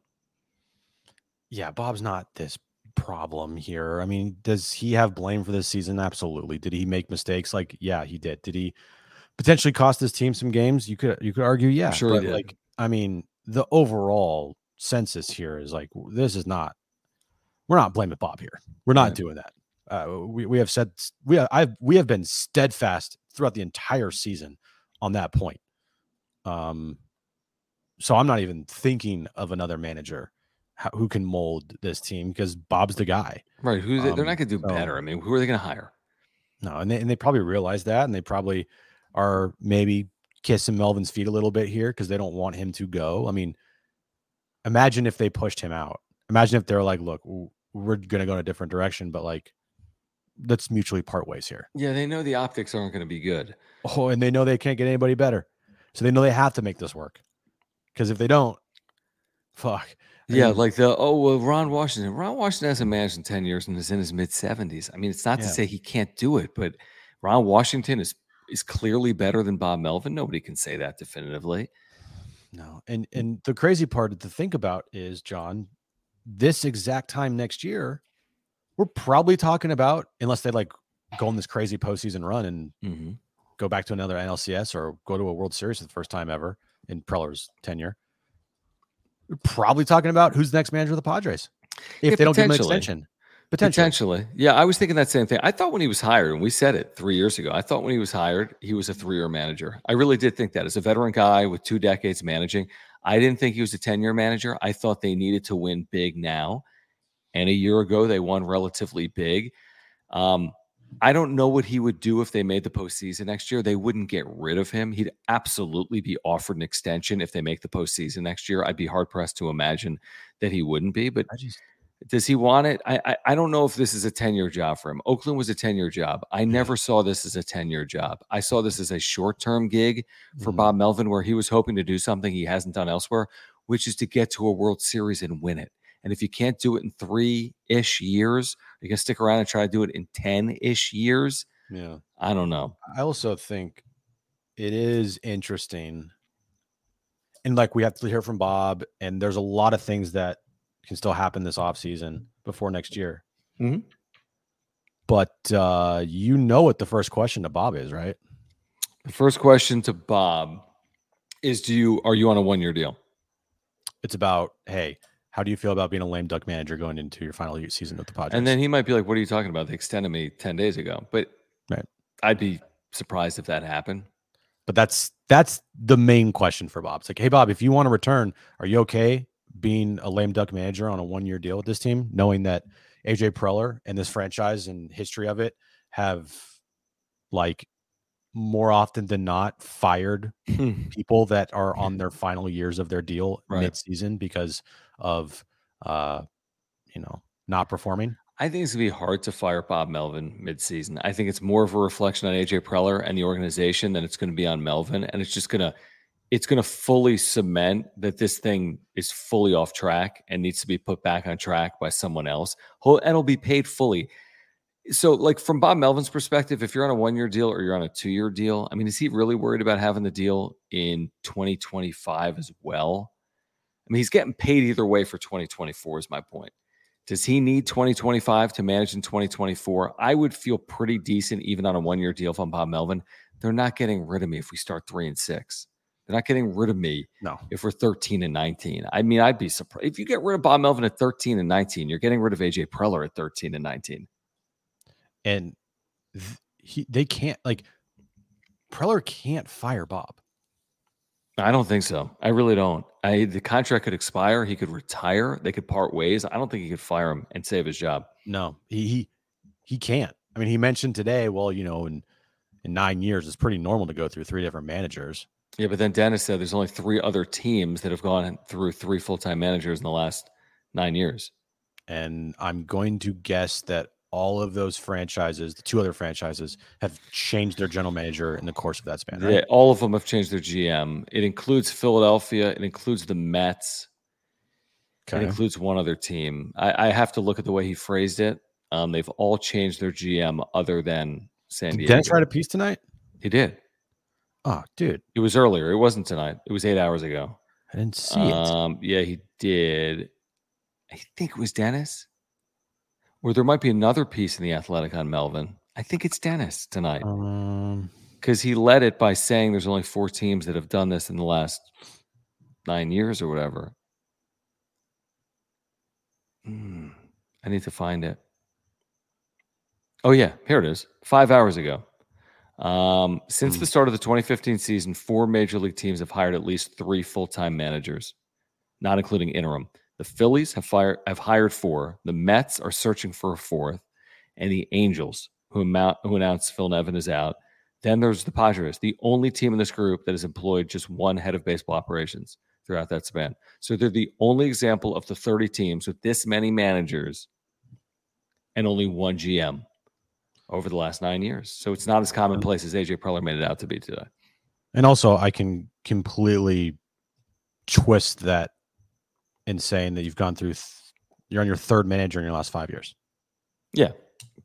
Yeah, Bob's not this problem here. I mean, does he have blame for this season? Absolutely. Did he make mistakes? Like, yeah, he did. Did he potentially cost his team some games? You could you could argue, yeah. I'm sure, but like, I mean, the overall census here is like this is not. We're not blaming Bob here. We're not right. doing that. Uh, we we have said we have, I've we have been steadfast throughout the entire season on that point. Um, so I'm not even thinking of another manager who can mold this team because Bob's the guy. Right. Who they, are Um, not going to do so- better. I mean, who are they going to hire? No, and they, and they probably realize that, and they probably are maybe kissing Melvin's feet a little bit here because they don't want him to go. I mean, imagine if they pushed him out. Imagine if they're like, "Look, we're gonna go in a different direction, but like, let's mutually part ways here." Yeah, they know the optics aren't going to be good. Oh, and they know they can't get anybody better, so they know they have to make this work. Because if they don't, fuck. I Yeah, mean, like the oh well, Ron Washington. Ron Washington hasn't managed in ten years and is in his mid seventies. I mean, it's not to say he can't do it, but Ron Washington is is clearly better than Bob Melvin. Nobody can say that definitively. No, and and the crazy part to think about is John, this exact time next year, we're probably talking about unless they like go on this crazy postseason run and hmm go back to another NLCS or go to a World Series for the first time ever in Preller's tenure. We're probably talking about who's the next manager of the Padres if Yeah, they don't give him an potentially. extension. Potentially. Potentially. Yeah, I was thinking that same thing. I thought when he was hired, and we said it three years ago, I thought when he was hired, he was a three year manager. I really did think that. As a veteran guy with two decades managing, I didn't think he was a 10 year manager. I thought they needed to win big now. And a year ago, they won relatively big. Um, I don't know what he would do if they made the postseason next year. They wouldn't get rid of him. He'd absolutely be offered an extension if they make the postseason next year. I'd be hard pressed to imagine that he wouldn't be. But just does he want it? I, I I don't know if this is a 10 year job for him. Oakland was a 10 year job. I never saw this as a 10 year job. I saw this as a short term gig for Mhm. Bob Melvin where he was hoping to do something he hasn't done elsewhere, which is to get to a World Series and win it. And if you can't do it in three ish years, you can stick around and try to do it in 10 ish years. yeah. I don't know. I also think it is interesting. And like we have to hear from Bob, and there's a lot of things that can still happen this offseason before next year. Mhm. But uh, you know what the first question to Bob is, right? The first question to Bob is do you are you on a one year deal? It's about, hey, how do you feel about being a lame duck manager going into your final season with the Padres? And then he might be like, What are you talking about? They extended me 10 days ago. But Right. I'd be surprised if that happened. but that's that's the main question for Bob. It's like, hey Bob, if you want to return, are you okay being a lame duck manager on a one year deal with this team, knowing that AJ Preller and this franchise and history of it have like more often than not fired people that are on their final years of their deal Right. mid-season because of uh you know not performing. I think it's gonna be hard to fire Bob Melvin midseason. I think it's more of a reflection on AJ Preller and the organization than it's going to be on Melvin, and it's just gonna it's gonna fully cement that this thing is fully off track and needs to be put back on track by someone else. Whole- And it'll be paid fully. So, like from Bob Melvin's perspective, if you're on a one year deal or you're on a two year deal, I mean, is he really worried about having the deal in 2025 as well? I mean, he's getting paid either way for 2024, is my point. Does he need 2025 to manage in 2024? I would feel pretty decent even on a one year deal from Bob Melvin. They're not getting rid of me if we start three and six. They're not getting rid of me No. if we're 13 and 19. I mean, I'd be surprised. If you get rid of Bob Melvin at 13 and 19, you're getting rid of AJ Preller at 13 and 19. And th- he they can't like Preller can't fire Bob. I don't think so. I really don't. I the contract could expire. He could retire. They could part ways. I don't think he could fire him and save his job. No, he he, he can't. I mean, he mentioned today, well, you know, in in nine years, it's pretty normal to go through three different managers. Yeah, but then Dennis said there's only three other teams that have gone through three full time managers in the last nine years. And I'm going to guess that all of those franchises, the two other franchises, have changed their general manager in the course of that span. Right? Yeah, all of them have changed their GM. It includes Philadelphia. It includes the Mets. It includes one other team. I, I have to look at the way he phrased it. Um, they've all changed their GM other than San Did Dennis write a piece tonight? he did. Oh, dude, It was earlier. It wasn't tonight. It was eight hours ago. I didn't see it. Um, yeah, he did. I think it was Dennis. Or there might be another piece in the Athletic on Melvin. I think it's Dennis tonight Um, because he led it by saying there's only four teams that have done this in the last nine years or whatever. Hmm, I need to find it. Oh yeah, here it is. Five hours ago. Um, since Hmm. the start of the 2015 season, four major league teams have hired at least three full-time managers, not including interim. The Phillies have fired have hired four. The Mets are searching for a fourth, and the Angels, who, amount, who announced Phil Nevin is out. Then there's the Padres, the only team in this group that has employed just one head of baseball operations throughout that span. So they're the only example of the 30 teams with this many managers and only one GM over the last nine years. So it's not as commonplace as AJ Preller made it out to be today. And also, I can completely twist that in saying that you've gone through, th- you're on your third manager in your last five years. Yeah.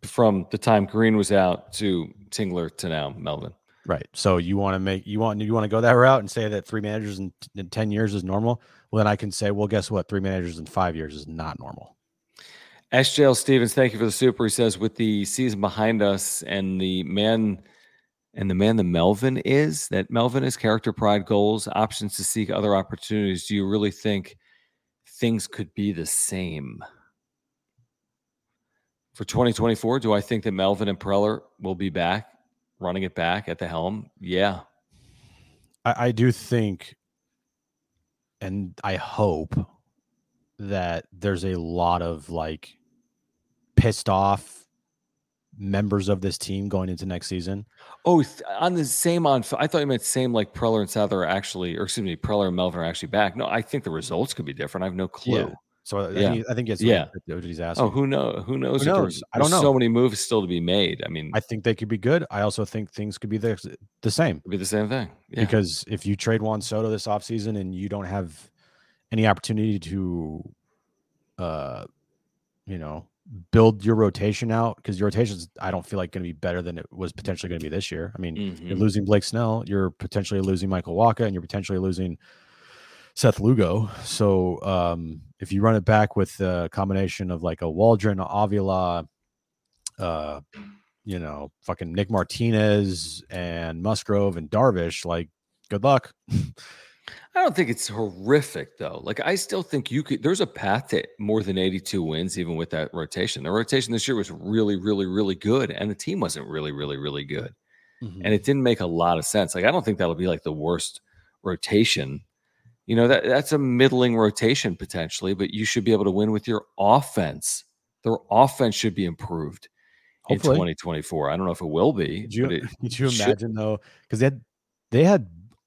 From the time Green was out to Tingler to now Melvin. Right. So you want to make you want you want to go that route and say that three managers in, in ten years is normal. Well, then I can say, well, guess what? Three managers in five years is not normal. SJL Stevens, thank you for the super. He says, with the season behind us and the man and the man that Melvin is, that Melvin is character pride goals, options to seek other opportunities. Do you really think things could be the same? For 2024, do I think that Melvin and Preller will be back, running it back at the helm? Yeah. I, I do think, and I hope that there's a lot of like pissed off members of this team going into next season. Oh, on the same on. I thought you meant same like Preller and Souther are actually, or excuse me, Preller and Melvin are actually back. No, I think the results could be different. I have no clue. So I, Yeah. think, I think it's Yeah. what he's asking. Oh, who know? Who knows? Who knows? I don't know. So many moves still to be made. I mean, I think they could be good. I also think things could be the, the same. it'd be the same thing. Yeah. because if you trade Juan Soto this offseason and you don't have any opportunity to uh you know build your rotation out because your rotation's I don't feel like going to be better than it was potentially going to be this year. I mean, you're Mhm. losing Blake Snell, you're potentially losing Michael Wacha, and you're potentially losing Seth Lugo. So um if you run it back with a combination of like a Waldron, Avila, uh you know, fucking Nick Martinez and Musgrove and Darvish, like good luck. I don't think it's horrific though. Like I still think you could. There's a path to more than 82 wins, even with that rotation. The rotation this year was really, really, really good, and the team wasn't really, really, really good. Mm-hmm. and it didn't make a lot of sense. Like I don't think that'll be like the worst rotation. You know that that's a middling rotation potentially, but you should be able to win with your offense. Their offense should be improved Hopefully. in 2024. I don't know if it will be. Could you, could you should- imagine though? Because they had they had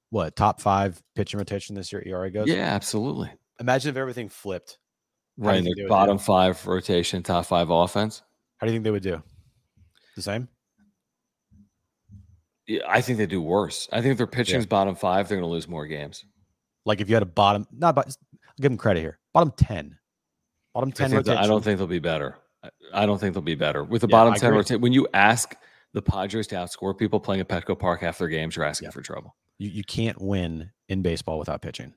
what top five pitching rotation this year. ERA goes. yeah, absolutely. Imagine if everything flipped. Right, the bottom do? five rotation, top five offense. How do you think they would do? The same. Yeah, I think they do worse. I think if their pitching's bottom five, they're going to lose more games. Like if you had a bottom, not but I'll give them credit here. Bottom ten. Bottom I, ten. think that- I don't think they'll be better. I- I don't think they'll be better with the Yeah, bottom I ten rotation. When you ask the Padres to outscore people playing at Petco Park half their games, you're asking Yeah. for trouble. You, you can't win in baseball without pitching.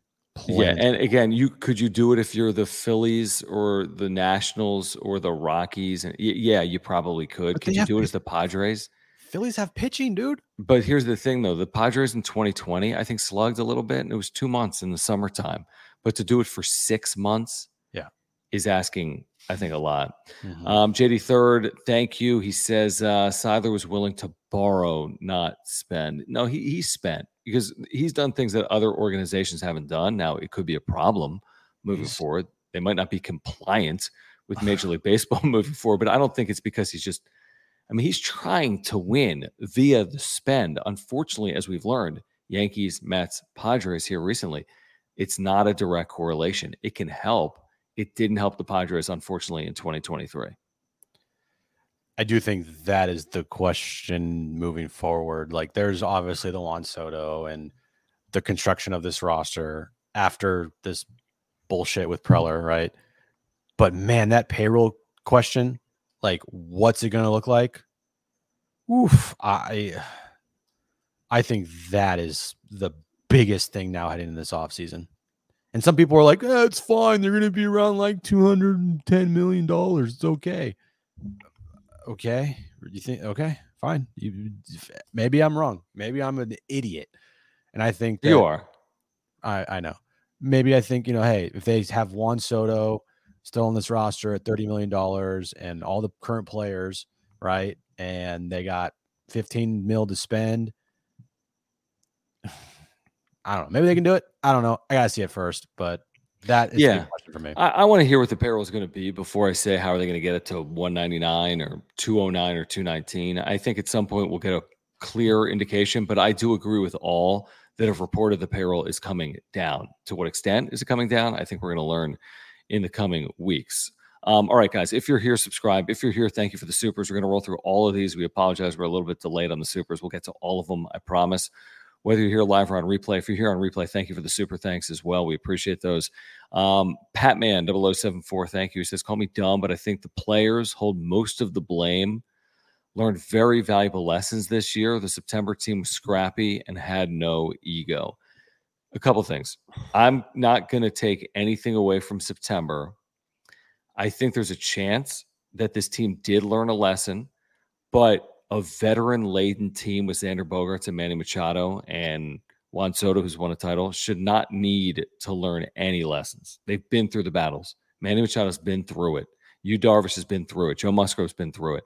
Yeah, and again, you could you do it if you're the Phillies or the Nationals or the Rockies? And yeah, you probably could. But Could you do it as the Padres? Phillies have pitching, dude. But here's the thing, though: the Padres in 2020, I think, slugged a little bit, and it was two months in the summertime. But to do it for six months, Yeah. is asking, I think, a lot. Mhm. Um, JD Third, thank you. He says uh, Seidler was willing to borrow, not spend. No, he he spent because he's done things that other organizations haven't done. Now it could be a problem moving He's- forward. They might not be compliant with Major League Baseball moving forward, but I don't think it's because he's just. I mean, he's trying to win via the spend. Unfortunately, as we've learned, Yankees, Mets, Padres here recently, it's not a direct correlation. It can help. It didn't help the Padres, unfortunately, in 2023. I do think that is the question moving forward. Like, there's obviously the Juan Soto and the construction of this roster after this bullshit with Preller, right? But man, that payroll question, like, what's it going to look like? Oof, I, I think that is the biggest thing now heading into this offseason. And some people are like, eh, it's fine. They're going to be around like $210 million. It's okay okay you think okay fine you maybe i'm wrong maybe i'm an idiot and i think that, You are. i i know maybe i think you know hey if they have juan soto still on this roster at 30 million dollars and all the current players right and they got 15 mil to spend. I don't know. Maybe they can do it. I don't know. I gotta see it first, but that is Yeah. a question for me. I, I want to hear what the payroll is going to be before I say how are they going to get it to 199 or 209 or 219. I think at some point we'll get a clear indication, but I do agree with all that have reported the payroll is coming down. To what extent is it coming down? I think we're going to learn in the coming weeks. Um, all right, guys, if you're here, subscribe. If you're here, thank you for the supers. We're going to roll through all of these. We apologize. We're a little bit delayed on the supers. We'll get to all of them, I promise. Whether you're here live or on replay, if you're here on replay, thank you for the super thanks as well. We appreciate those. Um, Patman 0074, thank you. He says, Call me dumb, but I think the players hold most of the blame. Learned very valuable lessons this year. The September team was scrappy and had no ego. A couple things. I'm not going to take anything away from September. I think there's a chance that this team did learn a lesson, but a veteran laden team with Xander Bogaerts and Manny Machado and Juan Soto, who's won a title, should not need to learn any lessons. They've been through the battles. Manny Machado's been through it. Yu Darvish has been through it. Joe Musgrove's been through it.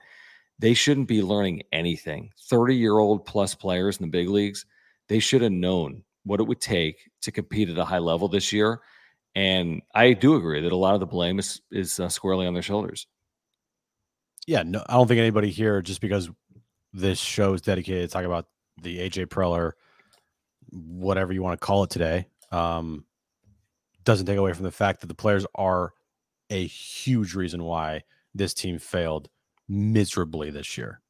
They shouldn't be learning anything. 30 year old plus players in the big leagues, they should have known what it would take to compete at a high level this year. And I do agree that a lot of the blame is, is uh, squarely on their shoulders. yeah, no, I don't think anybody here, just because this show is dedicated to talk about the AJ Preller, whatever you want to call it today, um, doesn't take away from the fact that the players are a huge reason why this team failed miserably this year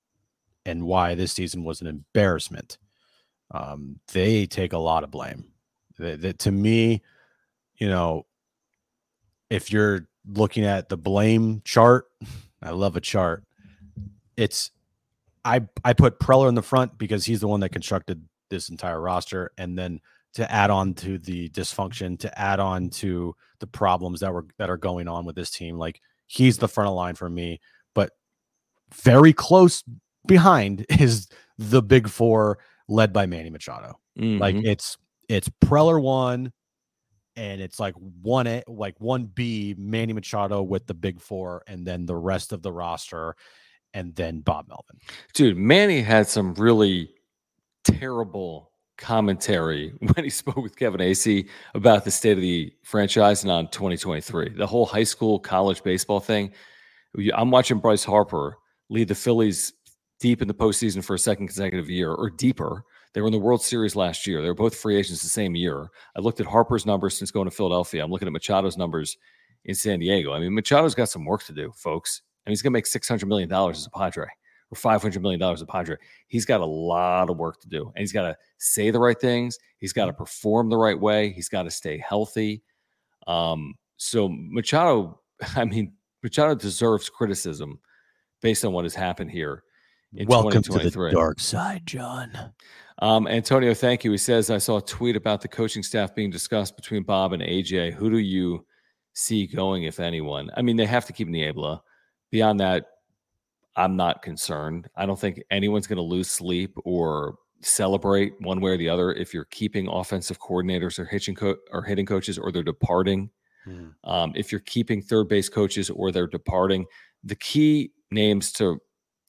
and why this season was an embarrassment. Um, they take a lot of blame. That, to me, you know, if you're looking at the blame chart, I love a chart. It's I I put Preller in the front because he's the one that constructed this entire roster, and then to add on to the dysfunction, to add on to the problems that were that are going on with this team, like he's the front of line for me. But very close behind is the big four led by Manny Machado. Like Mhm. it's it's Preller one, and it's like one A, like one B, Manny Machado with the big four, and then the rest of the roster, and then Bob Melvin. dude, Manny had some really terrible commentary when he spoke with Kevin Acee about the state of the franchise and on 2023. The whole high school, college baseball thing. I'm watching Bryce Harper lead the Phillies deep in the postseason for a second consecutive year or deeper. They were in the World Series last year. They were both free agents the same year. I looked at Harper's numbers since going to Philadelphia. I'm looking at Machado's numbers in San Diego. I mean, Machado's got some work to do, folks. And he's going to make $600 million as a Padre or $500 million as a Padre. He's got a lot of work to do. And he's got to say the right things. He's got to perform the right way. He's got to stay healthy. Um, so Machado, I mean, Machado deserves criticism based on what has happened here in Welcome to the 2023. dark side, John. Um, Antonio, thank you. He says, I saw a tweet about the coaching staff being discussed between Bob and AJ. Who do you see going, if anyone? I mean, they have to keep Niebla. Beyond that, I'm not concerned. I don't think anyone's going to lose sleep or celebrate one way or the other if you're keeping offensive coordinators or hitching co- or hitting coaches or they're departing. Um, if you're keeping third base coaches or they're departing, the key names to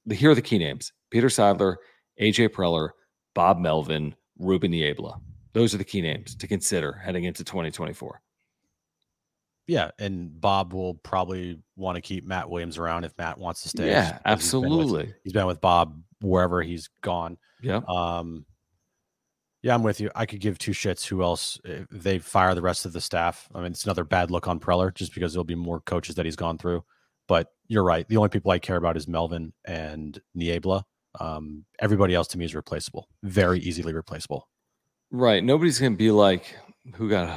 the here are the key names: Peter Seidler, AJ Preller, Bob Melvin, Ruben Niebla. Those are the key names to consider heading into 2024. Yeah, and Bob will probably want to keep Matt Williams around if Matt wants to stay. Yeah, because he's been with- absolutely. He's been with Bob wherever he's gone. Yeah. Um, yeah, I'm with you. I could give two shits who else they fire the rest of the staff. I mean, it's another bad look on Preller just because there'll be more coaches that he's gone through. But you're right. The only people I care about is Melvin and Niebla. Um, everybody else to me is replaceable, very easily replaceable. Right. Nobody's going to be like, who got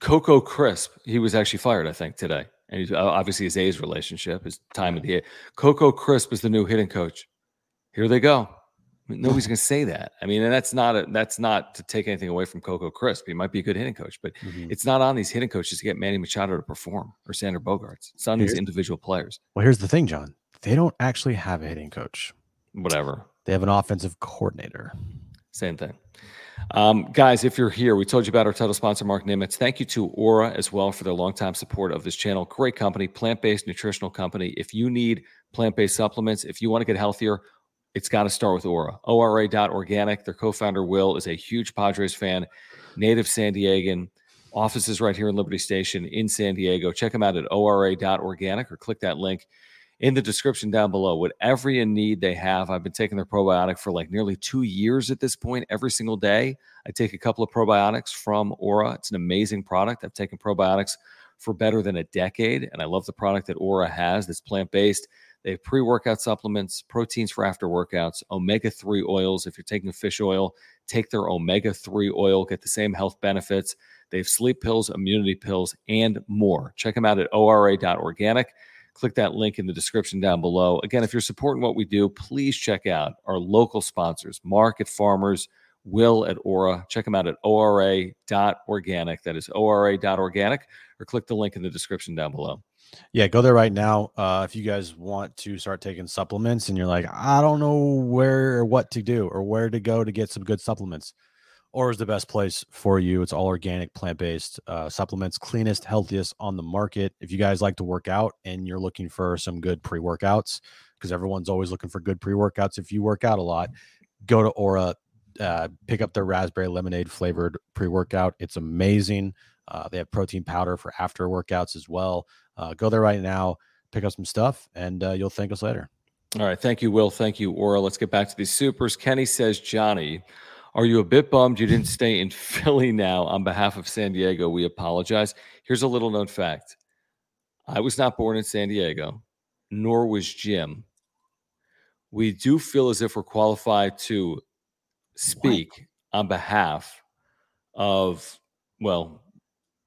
Coco Crisp? He was actually fired, I think, today. And he's, uh, obviously his A's relationship, his time at the A. Coco Crisp is the new hitting coach. Here they go. I mean, nobody's going to say that. I mean, and that's not a, that's not to take anything away from Coco Crisp. He might be a good hitting coach, but Mhm. it's not on these hitting coaches to get Manny Machado to perform or Xander Bogaerts. It's on these individual players. Well, here's the thing, John. They don't actually have a hitting coach. Whatever. They have an offensive coordinator. Same thing. Um, guys, if you're here, we told you about our title sponsor, Marc Nimetz. Thank you to Ora as well for their longtime support of this channel. Great company, plant based nutritional company. If you need plant based supplements, if you want to get healthier, it's got to start with Ora. ORA.organic. Their co founder, Will, is a huge Padres fan, native San Diegan. Offices right here in Liberty Station in San Diego. Check them out at ORA.organic or click that link in the description down below. Whatever you need, they have. I've been taking their probiotic for like nearly two years at this point. Every single day, I take a couple of probiotics from Ora. It's an amazing product. I've taken probiotics for better than a decade, and I love the product that Ora has that's plant based. They have pre workout supplements, proteins for after workouts, omega 3 oils. If you're taking fish oil, take their omega 3 oil, get the same health benefits. They have sleep pills, immunity pills, and more. Check them out at ora.organic. Click that link in the description down below. Again, if you're supporting what we do, please check out our local sponsors, Market Farmers, Will at Ora. Check them out at ora.organic. That is ora.organic, or click the link in the description down below. Yeah, go there right now. Uh, if you guys want to start taking supplements and you're like, I don't know where or what to do or where to go to get some good supplements, Ora is the best place for you. It's all organic, plant based uh, supplements, cleanest, healthiest on the market. If you guys like to work out and you're looking for some good pre workouts, because everyone's always looking for good pre workouts if you work out a lot, go to Ora, uh, pick up their raspberry lemonade flavored pre workout. It's amazing. Uh, they have protein powder for after workouts as well. Uh, go there right now, pick up some stuff, and uh, you'll thank us later. All right. Thank you, Will. Thank you, Ora. Let's get back to these supers. Kenny says, Johnny, are you a bit bummed you didn't stay in Philly now? On behalf of San Diego, we apologize. Here's a little known fact I was not born in San Diego, nor was Jim. We do feel as if we're qualified to speak what? on behalf of, well,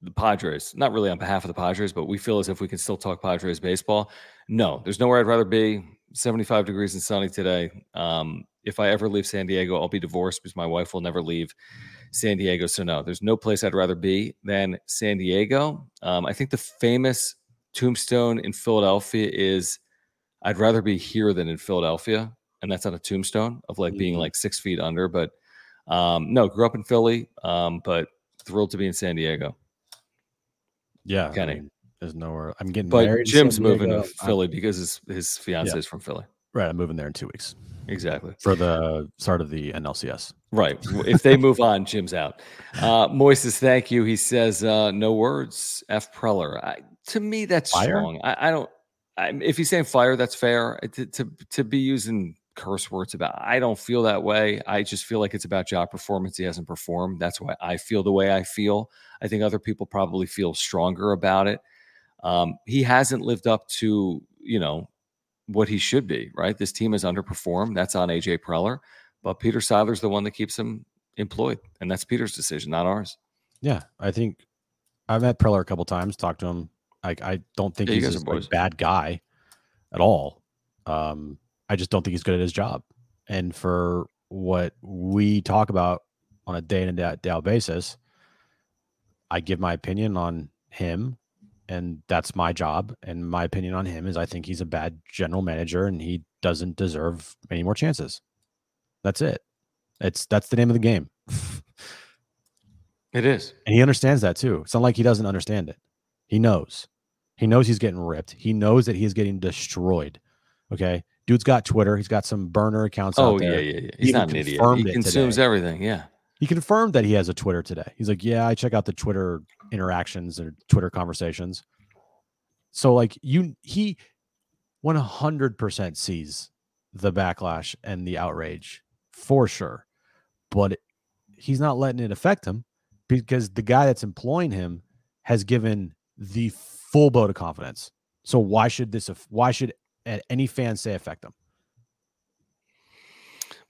the Padres. Not really on behalf of the Padres, but we feel as if we can still talk Padres baseball. No, there's nowhere I'd rather be. 75 degrees and sunny today. Um, if I ever leave San Diego, I'll be divorced because my wife will never leave San Diego. So, no, there's no place I'd rather be than San Diego. Um, I think the famous tombstone in Philadelphia is I'd rather be here than in Philadelphia. And that's on a tombstone of like being mm-hmm. like six feet under. But um, no, grew up in Philly, um, but thrilled to be in San Diego. Yeah. Kenny. I mean, there's nowhere. I'm getting but married. Jim's moving to Philly because his, his fiance yeah. is from Philly. Right. I'm moving there in two weeks. Exactly. For the start of the NLCS. Right. if they move on, Jim's out. Uh, Moises, thank you. He says, uh, no words. F. Preller. I, to me, that's fire? strong. I, I don't. I, if he's saying fire, that's fair. To, to, to be using curse words about, I don't feel that way. I just feel like it's about job performance. He hasn't performed. That's why I feel the way I feel. I think other people probably feel stronger about it. Um, he hasn't lived up to, you know, what he should be, right? This team has underperformed. That's on AJ Preller, but Peter Seidler's the one that keeps him employed, and that's Peter's decision, not ours. Yeah, I think I've met Preller a couple times, talked to him. Like I don't think yeah, he's a bad guy at all. Um, I just don't think he's good at his job. And for what we talk about on a day in and day out basis, I give my opinion on him and that's my job. And my opinion on him is I think he's a bad general manager and he doesn't deserve any more chances. That's it. It's that's the name of the game. it is. And he understands that too. It's not like he doesn't understand it. He knows. He knows he's getting ripped. He knows that he's getting destroyed. Okay. Dude's got Twitter. He's got some burner accounts. Oh, yeah, yeah, yeah. He's he not an idiot. He consumes everything. Yeah. He confirmed that he has a Twitter today. He's like, Yeah, I check out the Twitter interactions or Twitter conversations. So like you he 100% sees the backlash and the outrage for sure. But he's not letting it affect him because the guy that's employing him has given the full boat of confidence. So why should this why should any fan say affect them?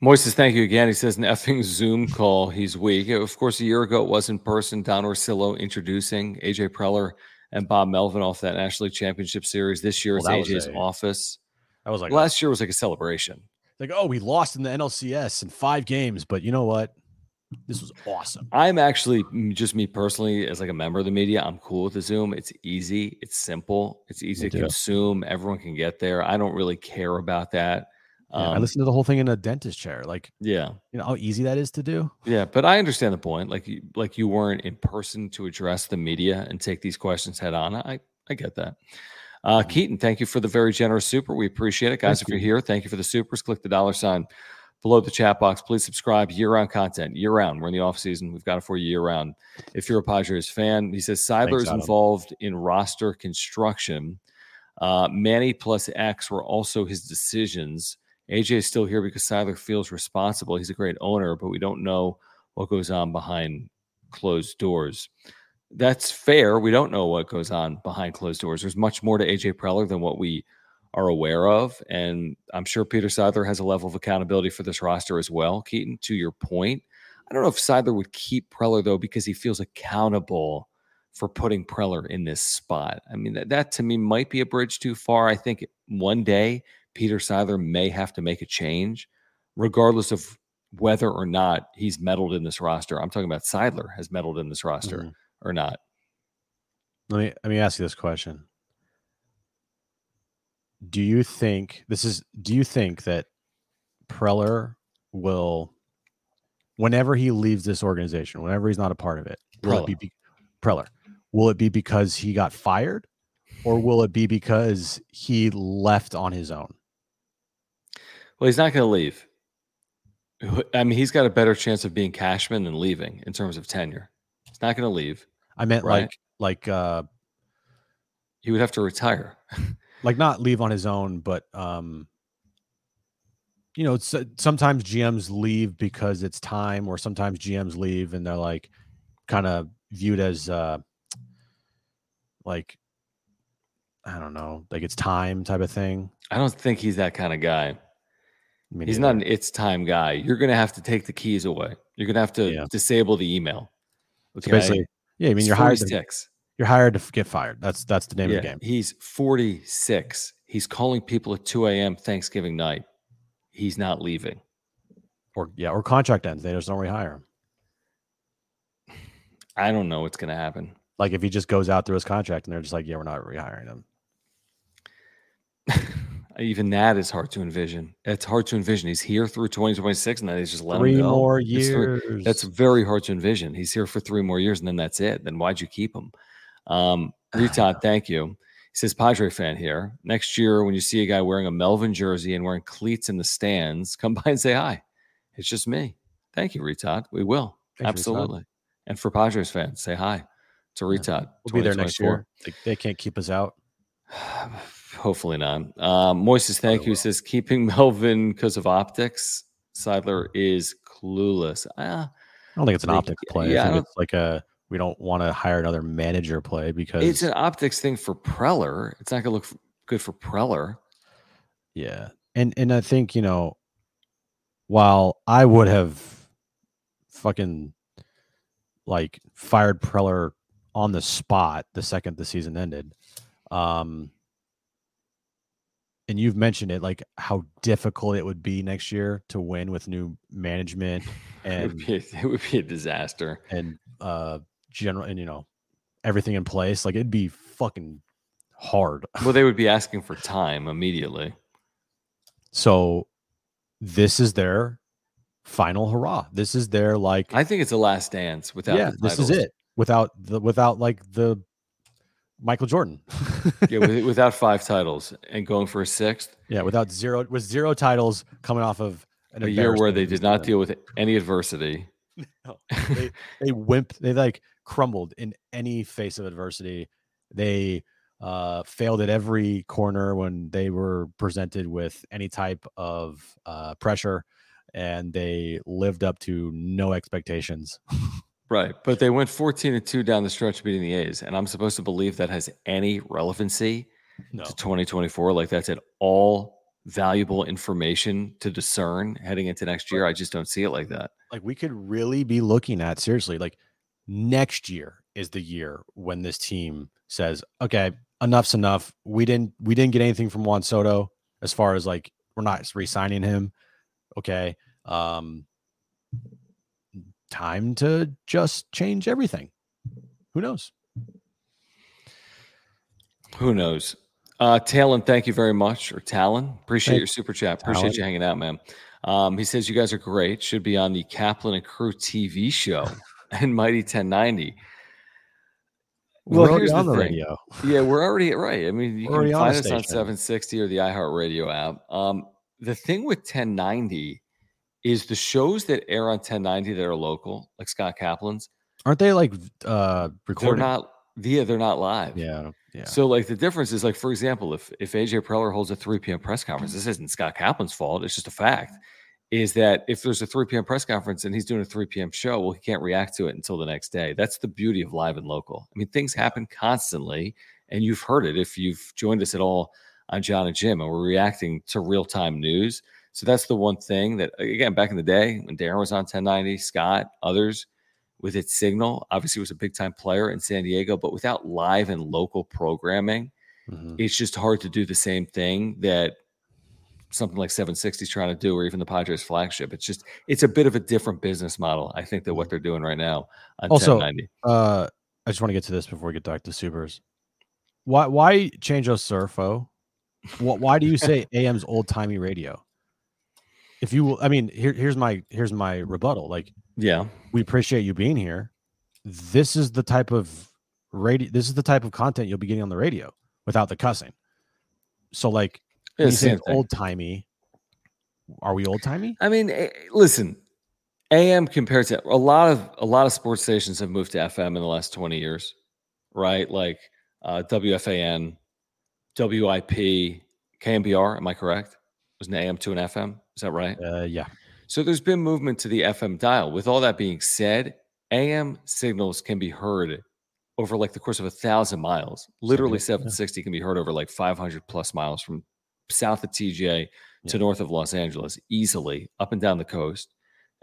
Moises, thank you again. He says an effing Zoom call. He's weak. Of course, a year ago it was in person. Don Orsillo introducing AJ Preller and Bob Melvin off that National League Championship Series. This year well, it's AJ's a, office. That was like last year was like a celebration. Like, oh, we lost in the NLCS in five games, but you know what? This was awesome. I'm actually just me personally, as like a member of the media, I'm cool with the Zoom. It's easy, it's simple, it's easy me to too. consume. Everyone can get there. I don't really care about that. Yeah, um, I listened to the whole thing in a dentist chair. Like, yeah, you know how easy that is to do. Yeah, but I understand the point. Like, you, like you weren't in person to address the media and take these questions head on. I I get that. Uh, Keaton, thank you for the very generous super. We appreciate it. Guys, Thank if you're here, thank you for the supers. Click the dollar sign below the chat box. Please subscribe. Year round content, year round. We're in the off season. We've got it for you year round. If you're a Padres fan, he says Thanks, is involved in roster construction. Uh, Manny plus X were also his decisions. AJ is still here because Seidler feels responsible. He's a great owner, but we don't know what goes on behind closed doors. That's fair. We don't know what goes on behind closed doors. There's much more to AJ Preller than what we are aware of. And I'm sure Peter Seidler has a level of accountability for this roster as well. Keaton, to your point, I don't know if Seidler would keep Preller though because he feels accountable for putting Preller in this spot. I mean, that, that to me might be a bridge too far. I think one day Peter Seidler may have to make a change, regardless of whether or not he's meddled in this roster. I'm talking about Seidler has meddled in this roster Mhm. or not. Let me let me ask you this question. Do you think this is do you think that Preller will whenever he leaves this organization, whenever he's not a part of it, will it be Preller? Will it be because he got fired or will it be because he left on his own? Well, he's not going to leave. I mean, he's got a better chance of being Cashman than leaving in terms of tenure. He's not going to leave. I meant Right. like like uh He would have to retire. like not leave on his own, but um, you know, it's, uh, sometimes GMs leave because it's time, or sometimes GMs leave and they're like kind of viewed as uh, like I don't know, like it's time type of thing. I don't think he's that kind of guy. He's not an it's time guy. You're going to have to take the keys away. You're going to have to Yeah. disable the email. So basically, yeah. I mean, you're hired. To, 46. you're hired to get fired. That's that's the name Yeah, of the game. He's 46. He's calling people at 2 a.m. Thanksgiving night. He's not leaving. Or yeah, or contract ends. They just don't rehire him. I don't know what's going to happen. Like if he just goes out through his contract and they're just like, yeah, we're not rehiring him. Even that is hard to envision. It's hard to envision. He's here through 2026 and then he's just let Three him go. more It's three- years. That's very hard to envision. He's here for three more years and then that's it. Then why'd you keep him? Um, Retot, thank you. He says, Padre fan here. Next year, when you see a guy wearing a Melvin jersey and wearing cleats in the stands, come by and say hi. It's just me. Thank you, Retot. We will. Thanks, Retot. Absolutely. And for Padres fans, say hi to Yeah. We'll be there next year. They, they can't keep us out. Hopefully not. Um, Moises, thank you. will. Says keeping Melvin because of optics. Seidler is clueless. Ah, I don't think it's an Like, optics play. yeah, I I think don't- it's like a we don't want to hire another manager play because it's an optics thing for Preller. It's not going to look good for Preller. yeah, and and I think you know, while I would have fucking like fired Preller on the spot the second the season ended, um, and you've mentioned it like how difficult it would be next year to win with new management It would, and be it would be a disaster. and uh general and you know everything in place like it'd be fucking hard Well, they would be asking for time immediately. so this is their final hurrah this is their like I think it's a last dance without. yeah this is it without the without like the michael jordan. Yeah, with, without five titles and going for a sixth, yeah without zero with zero titles coming off of an a year where they did not deal with any adversity. they, they wimp they like crumbled in any face of adversity. They uh failed at every corner when they were presented with any type of uh pressure and they lived up to no expectations Right. But they went 14 and 2 down the stretch beating the A's. And I'm supposed to believe that has any relevancy no to 2024. Like that's at all valuable information to discern heading into next year. I just don't see it like that. like we could really be looking at seriously like next year is the year when this team says okay enough's enough we didn't we didn't get anything from Juan Soto as far as like we're not re-signing him okay um time to just change everything who knows Who knows? Uh, Talon, thank you very much. Or Talon, appreciate Thank- your super chat. Appreciate you hanging out, man. Um, he says you guys are great. Should be on the Kaplan and Crew TV show and Mighty 1090. Well, here's the on the thing. radio. Yeah, we're already right. I mean, you We're can on find the us on 760 or the iHeartRadio app. Um, the thing with 1090 is the shows that air on 1090 that are local, like Scott Kaplan's, Aren't they like uh they're not. Yeah, they're not live. Yeah, yeah. So, like, the difference is, like, for example, if if AJ Preller holds a 3 p.m. press conference, this isn't Scott Kaplan's fault. It's just a fact. Is that if there's a 3 p.m. press conference and he's doing a 3 p.m. show, well, he can't react to it until the next day. That's the beauty of live and local. I mean, things happen constantly, and you've heard it if you've joined us at all on John and Jim, and we're reacting to real time news. So that's the one thing that, again, back in the day when Darren was on 1090, Scott, others, with its signal, obviously was a big time player in San Diego, but without live and local programming, Mhm. it's just hard to do the same thing that something like 760 is trying to do, or even the Padres flagship. It's just it's a bit of a different business model, I think, than what they're doing right now on Also, 1090. Uh, I just want to get to this before we get back to supers. Why why change a surfo? What why do you say AM's old timey radio? If you, I mean, here, here's my here's my rebuttal. Like, Yeah, we appreciate you being here. This is the type of radio. This is the type of content you'll be getting on the radio without the cussing. So, like, when you say old timey, are we old timey? I mean, eh, listen, AM compared to a lot of a lot of sports stations have moved to FM in the last 20 years, right? Like uh, WFAN, WIP, KNBR. Am I correct? Was an AM to an FM? Is that right? Uh, yeah. So there's been movement to the FM dial. With all that being said, AM signals can be heard over like the course of a thousand miles. Literally, yeah. 760 can be heard over like 500 plus miles from south of TJ to north of Los Angeles, easily up and down the coast,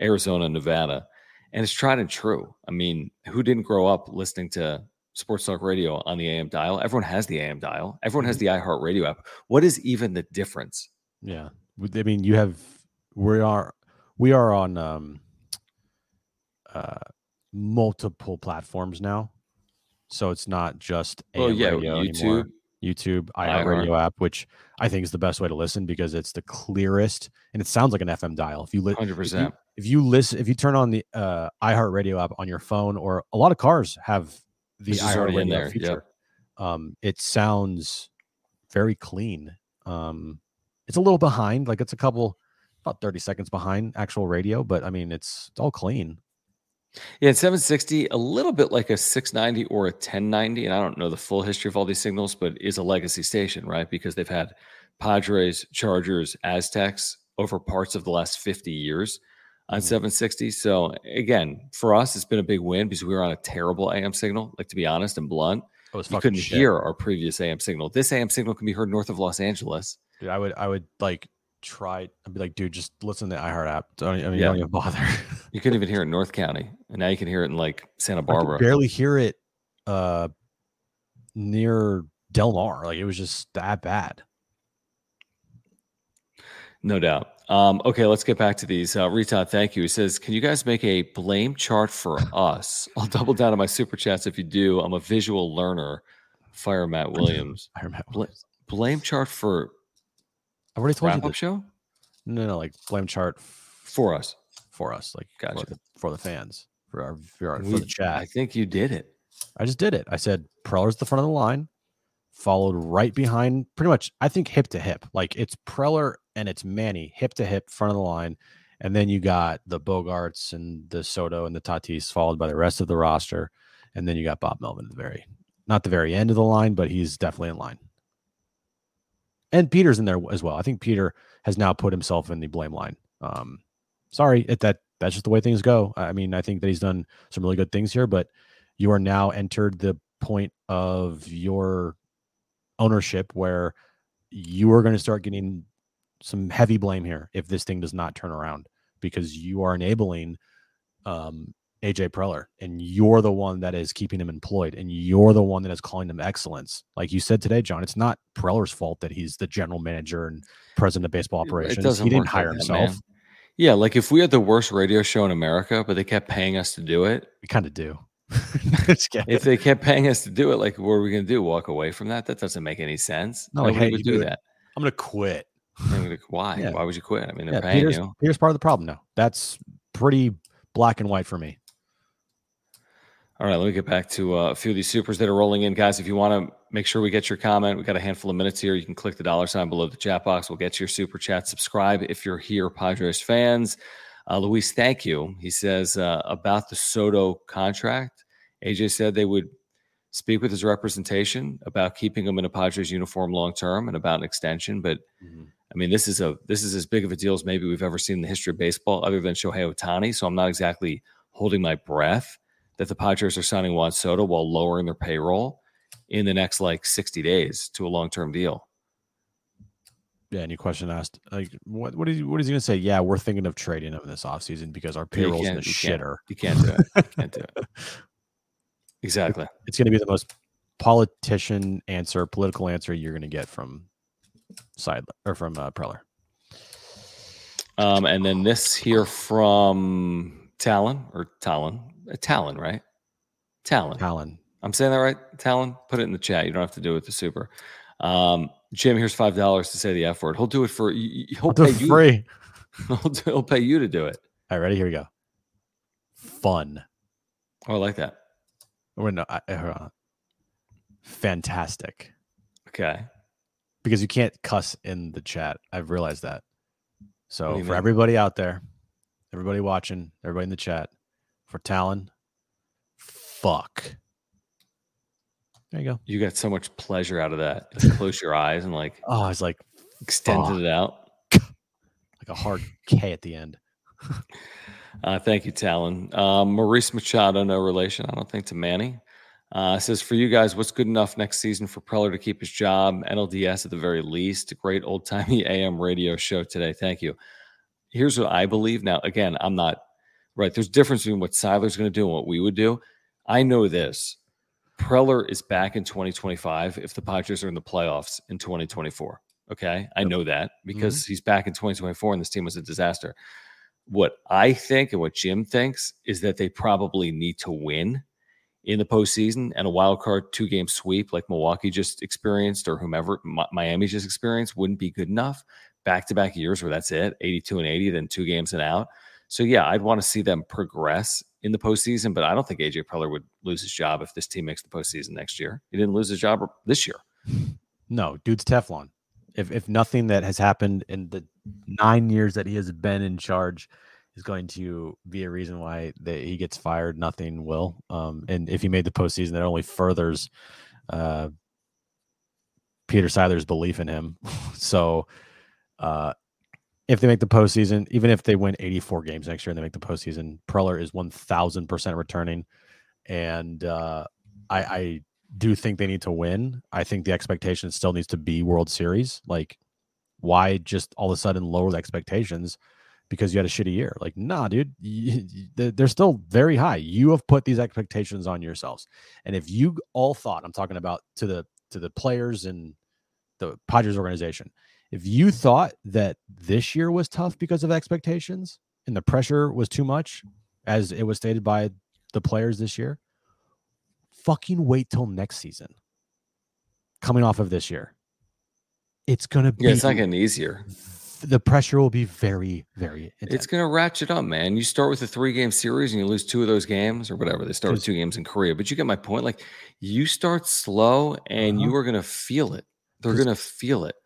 Arizona, Nevada, and it's tried and true. I mean, who didn't grow up listening to Sports Talk Radio on the AM dial? Everyone has the AM dial. Everyone has the iHeartRadio app. What is even the difference? Yeah. I mean, you have we are we are on um uh multiple platforms now. So it's not just AM Well, yeah, radio YouTube. anymore. YouTube, iHeart. iHeartRadio app, which I think is the best way to listen because it's the clearest and it sounds like an FM dial. If you li- Hundred if you, if you listen, if you turn on the uh, iHeartRadio app on your phone, or a lot of cars have the iHeartRadio there, yep. um, it sounds very clean. Um, it's a little behind, like it's a couple, about thirty seconds behind actual radio, but I mean, it's, it's all clean. Yeah, it's 760, a little bit like a 690 or a 1090. And I don't know the full history of all these signals, but is a legacy station, right? Because they've had Padres, Chargers, Aztecs over parts of the last 50 years on Mhm. 760. So again, for us, it's been a big win because we were on a terrible AM signal. Like to be honest and blunt, It was you couldn't shit. hear our previous AM signal. This AM signal can be heard north of Los Angeles. Dude, I would, I would like try. I'd be like, dude, just listen to the iHeart app. Don't, I mean, Yeah. don't even bother. You couldn't even hear it in North County, and now you can hear it in like Santa I Barbara. barely hear it uh near Del Mar. Like it was just that bad. No doubt. Um, okay, let's get back to these. Uh, Rita, thank you. He says, Can you guys make a blame chart for us? I'll double down on my super chats if you do. I'm a visual learner. Fire Matt Williams. I remember. Bla- blame chart for I've already told you this. show? No, no, like blame chart For us. for us, like for the, for the fans, for our for, our, for We- the chat. I think you did it. I just did it. I said Preller's the front of the line, followed right behind, pretty much. I think hip to hip, like it's Preller and it's Manny, hip to hip, front of the line, and then you got the Bogaerts and the Soto and the Tatis, followed by the rest of the roster, and then you got Bob Melvin at the very, not the very end of the line, but he's definitely in line. And Peter's in there as well. I think Peter has now put himself in the blame line. Um, sorry, it, that that's just the way things go. I mean, I think that he's done some really good things here, but you are now entered the point of your ownership where you are going to start getting some heavy blame here if this thing does not turn around because you are enabling um, AJ Preller and you're the one that is keeping him employed and you're the one that is calling him excellence. Like you said today, John, it's not Preller's fault that he's the general manager and president of baseball operations. He didn't work like hire that, himself. Yeah, like if we had the worst radio show in America, but they kept paying us to do it, We kind of do. If they kept paying us to do it, like what are we going to do? Walk away from that? That doesn't make any sense. No, like, hey, would do do it. that. I'm going to quit. I mean, like, why? Yeah. Why would you quit? I mean, they're Yeah, paying Peter's, you. Peter's part of the problem now. That's pretty black and white for me. All right, let me get back to uh, a few of these supers that are rolling in, guys. If you want to make sure we get your comment, we got a handful of minutes here. You can click the dollar sign below the chat box. We'll get to your super chat. Subscribe if you're here, Padres fans. Uh, Luis, thank you. He says uh, about the Soto contract. AJ said they would speak with his representation about keeping him in a Padres uniform long term and about an extension. But mm-hmm. I mean, this is a this is as big of a deal as maybe we've ever seen in the history of baseball, other than Shohei Ohtani. So I'm not exactly holding my breath that the Padres are signing Juan Soto while lowering their payroll in the next like 60 days to a long term deal. Yeah, any question asked, like, what what is what is he gonna say? Yeah, we're thinking of trading him this offseason because our payroll's in the shitter. You can't do it. You can't do it. Exactly. It's gonna be the most politician answer, political answer you're gonna get from side or from uh, Preller. Um, and then this here from Talon or Talon, Talon, right? Talon. Talon. I'm saying that right? Talon. Put it in the chat. You don't have to do it with the super. Um, Jim, here's five dollars to say the F word. He'll do it for. He'll pay you. Free. He'll, he'll pay you to do it. All right, ready? Here we go. Fun. Oh, I like that. Or no, I, uh, fantastic. Okay. Because you can't cuss in the chat. I've realized that. So for mean? everybody out there, everybody watching, everybody in the chat, for Talon. Fuck. There you go. You got so much pleasure out of that. You close your eyes and like oh, I was like extended fuck. it out like a hard K at the end. uh, thank you, Talon. Um, Maurice Machado, no relation, I don't think, to Manny. Uh, says for you guys, what's good enough next season for Preller to keep his job? NLDS at the very least. Great old timey AM radio show today. Thank you. Here's what I believe. Now, again, I'm not right? There's difference between what Seidler's going to do and what we would do. I know this. Preller is back in 2025 if the Padres are in the playoffs in 2024. Okay. I know that because mm-hmm. he's back in 2024 and this team was a disaster. What I think and what Jim thinks is that they probably need to win in the postseason and a wild card two game sweep like Milwaukee just experienced or whomever Miami just experienced wouldn't be good enough. Back to back years where that's it 82 and 80, then two games and out. So yeah, I'd want to see them progress in the postseason, but I don't think AJ Preller would lose his job if this team makes the postseason next year. He didn't lose his job this year. No, dude's Teflon. If if nothing that has happened in the nine years that he has been in charge is going to be a reason why they, he gets fired, nothing will. Um, and if he made the postseason, that only furthers uh, Peter Seidler's belief in him. so uh, if they make the postseason, even if they win 84 games next year and they make the postseason, Preller is 1000% returning. And uh, I, I do think they need to win. I think the expectation still needs to be World Series. Like, why just all of a sudden lower the expectations because you had a shitty year? Like, nah, dude, you, they're still very high. You have put these expectations on yourselves. And if you all thought, I'm talking about to the to the players and the Padres organization, if you thought that this year was tough because of expectations and the pressure was too much, as it was stated by the players this year, fucking wait till next season. Coming off of this year, it's gonna be. Yeah, it's not getting easier. The pressure will be very, very. Intense. It's gonna ratchet up, man. You start with a three-game series and you lose two of those games, or whatever. They start with two games in Korea, but you get my point. Like, you start slow, and uh-huh. you are gonna feel it. They're gonna feel it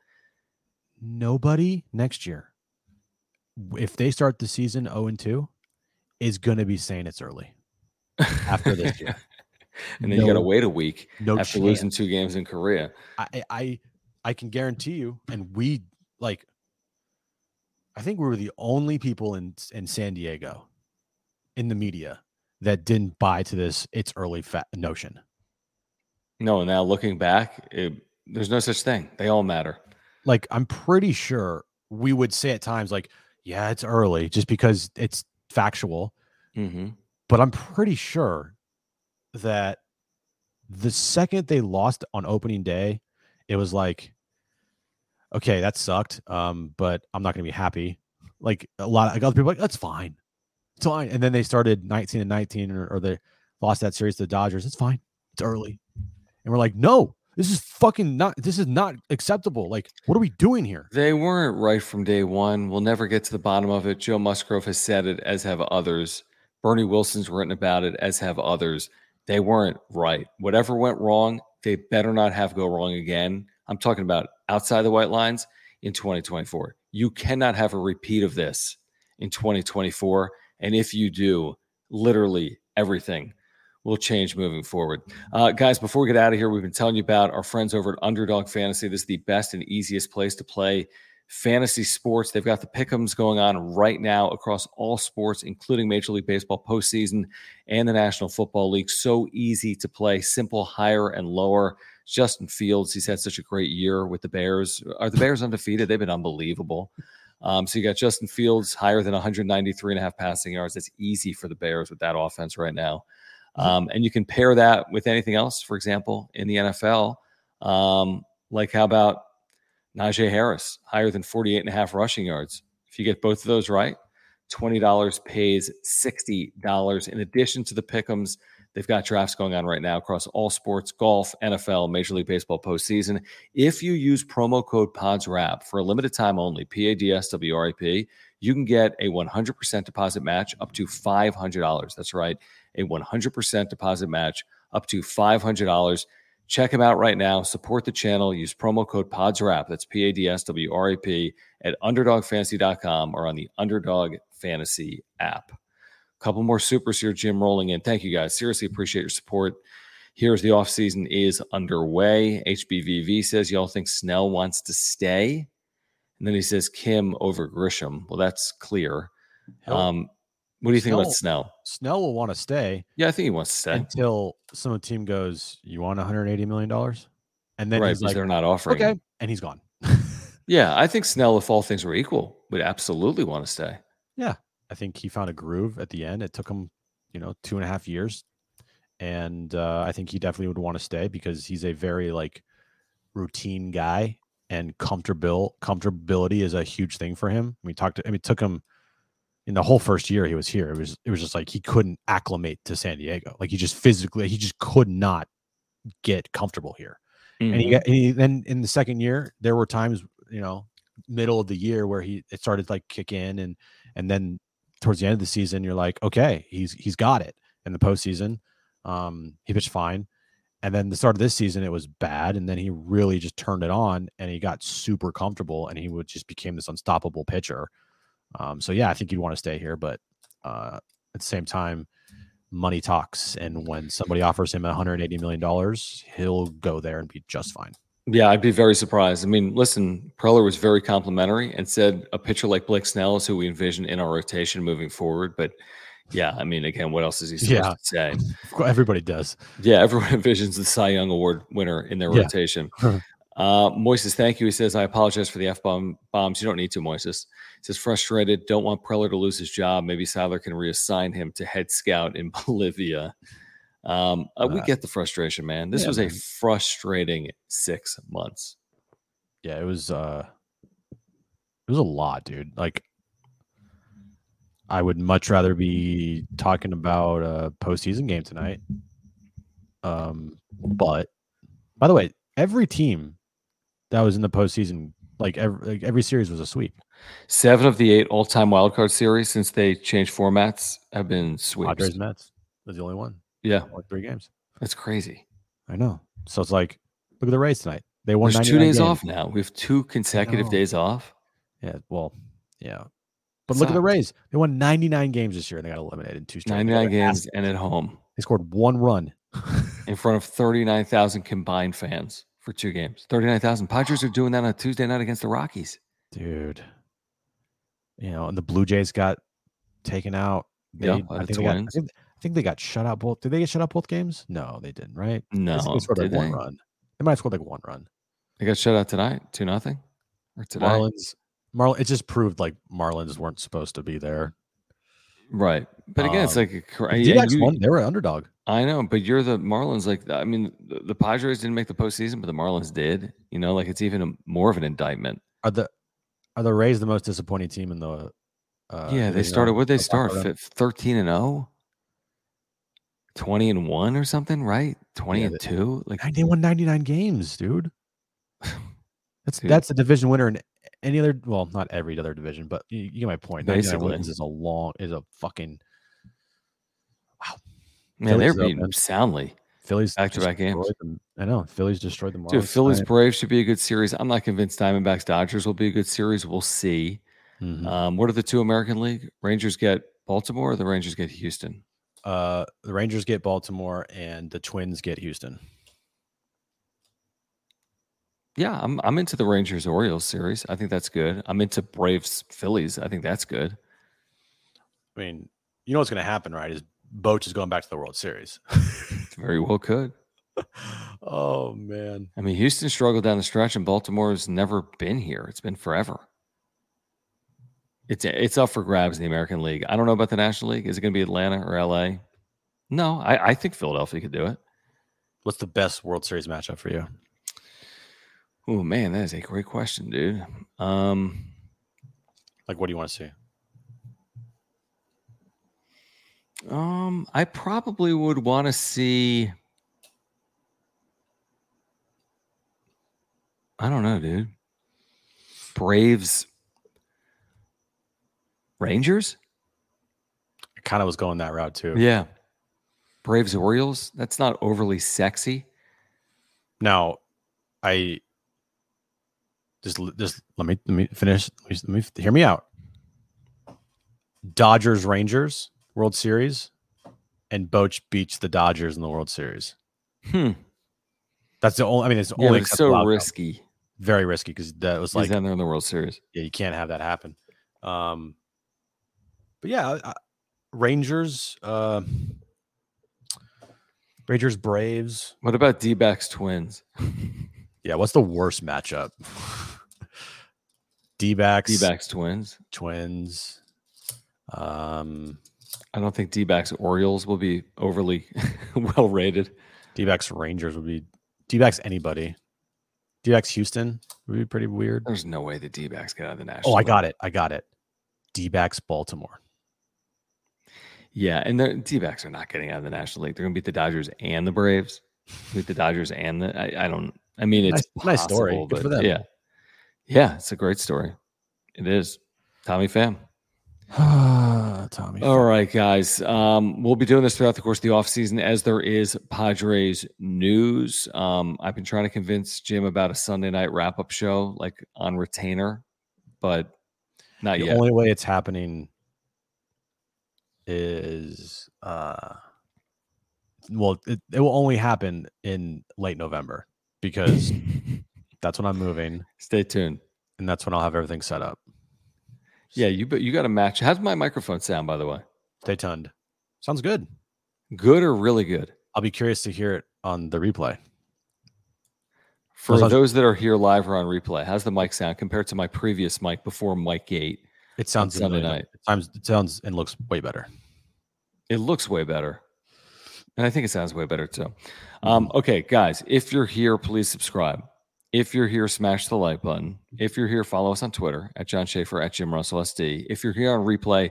nobody next year, if they start the season 0 and 2, is going to be saying it's early after this year. and then no, you got to wait a week no after chance. losing two games in Korea. I, I, I can guarantee you, and we like, I think we were the only people in in San Diego, in the media, that didn't buy to this. It's early fat notion. No, now looking back, it, there's no such thing. They all matter like I'm pretty sure we would say at times like, yeah, it's early just because it's factual. Mm-hmm. But I'm pretty sure that the second they lost on opening day, it was like, okay, that sucked. Um, but I'm not gonna be happy. Like a lot of like other people like, that's fine. It's fine. And then they started 19 and 19 or, or they lost that series to the Dodgers. It's fine. It's early. And we're like, no, this is fucking not. This is not acceptable. Like, what are we doing here? They weren't right from day one. We'll never get to the bottom of it. Joe Musgrove has said it, as have others. Bernie Wilson's written about it, as have others. they weren't right. Whatever went wrong, they better not have go wrong again. I'm talking about outside the white lines in 2024. You cannot have a repeat of this in 2024. And if you do, literally everything will change moving forward. Uh, guys, before we get out of here, we've been telling you about our friends over at Underdog Fantasy. This is the best and easiest place to play fantasy sports. They've got the pickums going on right now across all sports, including Major League Baseball postseason and the National Football League. So easy to play, simple, higher and lower. Justin Fields, he's had such a great year with the Bears. Are the Bears undefeated? They've been unbelievable. Um, so you got Justin Fields higher than 193 and a half passing yards. That's easy for the Bears with that offense right now. Mm-hmm. Um, and you can pair that with anything else, for example, in the NFL. Um, like how about Najee Harris, higher than 48 and a half rushing yards? If you get both of those right, $20 pays $60 in addition to the pickums They've got drafts going on right now across all sports, golf, NFL, Major League Baseball postseason. If you use promo code PADSWRAP for a limited time only, P A D S W R A P, you can get a 100% deposit match up to $500. That's right, a 100% deposit match up to $500. Check them out right now. Support the channel. Use promo code PADSWRAP. That's P A D S W R A P at UnderdogFantasy.com or on the Underdog Fantasy app couple more supers here, Jim, rolling in. Thank you guys. Seriously appreciate your support. Here's the offseason is underway. HBVV says, Y'all think Snell wants to stay? And then he says, Kim over Grisham. Well, that's clear. Um, what do you Snell, think about Snell? Snell will want to stay. Yeah, I think he wants to stay until some team goes, You want 180 million dollars? And then right, he's like, they're not offering. Okay, him. and he's gone. yeah, I think Snell, if all things were equal, would absolutely want to stay. Yeah, I think he found a groove at the end. It took him, you know, two and a half years, and uh, I think he definitely would want to stay because he's a very like routine guy, and comfortable comfortability is a huge thing for him. We talked. To, I mean, it took him in the whole first year he was here. It was it was just like he couldn't acclimate to San Diego. Like he just physically he just could not get comfortable here. Mm-hmm. And he, mm-hmm. got, he then in the second year there were times you know middle of the year where he it started like kick in and and then towards the end of the season, you're like, okay, he's he's got it. In the postseason, um, he pitched fine, and then the start of this season, it was bad, and then he really just turned it on, and he got super comfortable, and he would just became this unstoppable pitcher. Um, so yeah, I think you'd want to stay here, but uh, at the same time, money talks, and when somebody offers him 180 million dollars, he'll go there and be just fine. Yeah, I'd be very surprised. I mean, listen, Preller was very complimentary and said a pitcher like Blake Snell is who we envision in our rotation moving forward. But yeah, I mean, again, what else is he supposed yeah. to say? Everybody does. Yeah, everyone envisions the Cy Young Award winner in their yeah. rotation. uh, Moises, thank you. He says, I apologize for the F bomb bombs. You don't need to, Moises. He says, frustrated, don't want Preller to lose his job. Maybe Sadler can reassign him to head scout in Bolivia. Um, uh, we get the frustration, man. This yeah, was man. a frustrating six months. Yeah, it was. uh It was a lot, dude. Like, I would much rather be talking about a postseason game tonight. Um, but by the way, every team that was in the postseason, like every like every series was a sweep. Seven of the eight all-time wildcard series since they changed formats have been sweeps. Padres Mets was the only one. Yeah, like three games. That's crazy. I know. So it's like, look at the Rays tonight. They won. There's two days games. off now. We have two consecutive days off. Yeah. Well, yeah. But look at the Rays. They won 99 games this year and they got eliminated in two straight. 99 games and at home. They scored one run in front of 39,000 combined fans for two games. 39,000. Padres are doing that on a Tuesday night against the Rockies. Dude. You know, and the Blue Jays got taken out. They, yeah, I think, got, I think, think they got shut out both. Did they get shut out both games? No, they didn't. Right? No, they scored like one run. They might have scored like one run. They got shut out tonight, two nothing, or today. Marlins. Marlins. It just proved like Marlins weren't supposed to be there. Right, but again, um, it's like a, yeah, you, won. They were underdog. I know, but you're the Marlins. Like, I mean, the, the Padres didn't make the postseason, but the Marlins did. You know, like it's even a, more of an indictment. Are the are the Rays the most disappointing team in the? Uh, yeah, they started. What they start? Thirteen and zero. Oh? 20 and 1 or something, right? 20 yeah, and 2. Like they won 99 games, dude. That's dude. that's a division winner in any other well, not every other division, but you, you get my point. Basically, wins is a long is a fucking wow. Man, they're Phillies beating man. soundly. Phillies Back-to-back games. destroyed them. I know Phillies destroyed the Marlins. Dude, Phillies tonight. Braves should be a good series. I'm not convinced Diamondbacks Dodgers will be a good series. We'll see. Mhm. Um, what are the two American League? Rangers get Baltimore or the Rangers get Houston? Uh, the Rangers get Baltimore and the Twins get Houston. Yeah, I'm I'm into the Rangers Orioles series. I think that's good. I'm into Braves Phillies. I think that's good. I mean, you know what's going to happen, right? Is Boch is going back to the World Series. Very well could. oh man, I mean, Houston struggled down the stretch, and Baltimore has never been here. It's been forever. It's it's up for grabs in the American League. I don't know about the National League. Is it going to be Atlanta or LA? No, I, I think Philadelphia could do it. what's the best World Series matchup for you? Oh man, that is a great question, dude. Um, Like, what do you want to see? um, I probably would want to see. I don't know, dude. Braves, Rangers. I kind of was going that route too. Yeah. Braves Orioles. That's not overly sexy. Now, I just just let me let me finish. Let me, let me hear me out. Dodgers Rangers World Series, and Boch beats the Dodgers in the World Series. Hmm. That's the only. I mean, it's the Yeah, only it's so outcome. risky. very risky because that was Like down there in the World Series. yeah, you can't have that happen. Um, but yeah, I, Rangers, uh, Rangers Braves. What about D backs Twins? Yeah, what's the worst matchup? D backs, D backs Twins. Twins. Um, I don't think D backs Orioles will be overly well rated. D backs Rangers would be D backs anybody. D backs Houston would be pretty weird. There's no way the D backs get out of the National. Oh, I got it. I got it. D backs Baltimore. Yeah, and the D backs are not getting out of the National League. They're going to beat the Dodgers and the Braves. Beat the Dodgers and the. I, I don't. I mean, it's Nice- nice story. possible, Good for them. Yeah, yeah, it's a great story. It is. Tommy Pham. Tommy. All right, guys. Um, we'll be doing this throughout the course of the offseason as there is Padres news. Um, I've been trying to convince Jim about a Sunday night wrap up show, like on retainer, but not the yet. The only way it's happening is uh well it, it will only happen in late november because that's when i'm moving Stay tuned. and that's when i'll have everything set up Yeah, you but you got to match. How's my microphone sound, by the way? stay tuned sounds good Good or really good? i'll be curious to hear it on the replay For those that are here live or on replay, how's the mic sound compared to my previous mic before Mic Gate? It sounds Sunday million- night. it sounds it sounds and looks way better It looks way better. And I think it sounds way better too. Um, okay, guys, if you're here, please subscribe. If you're here, smash the like button. If you're here, follow us on Twitter at John Schaefer at Jim Russell SD. If you're here on replay,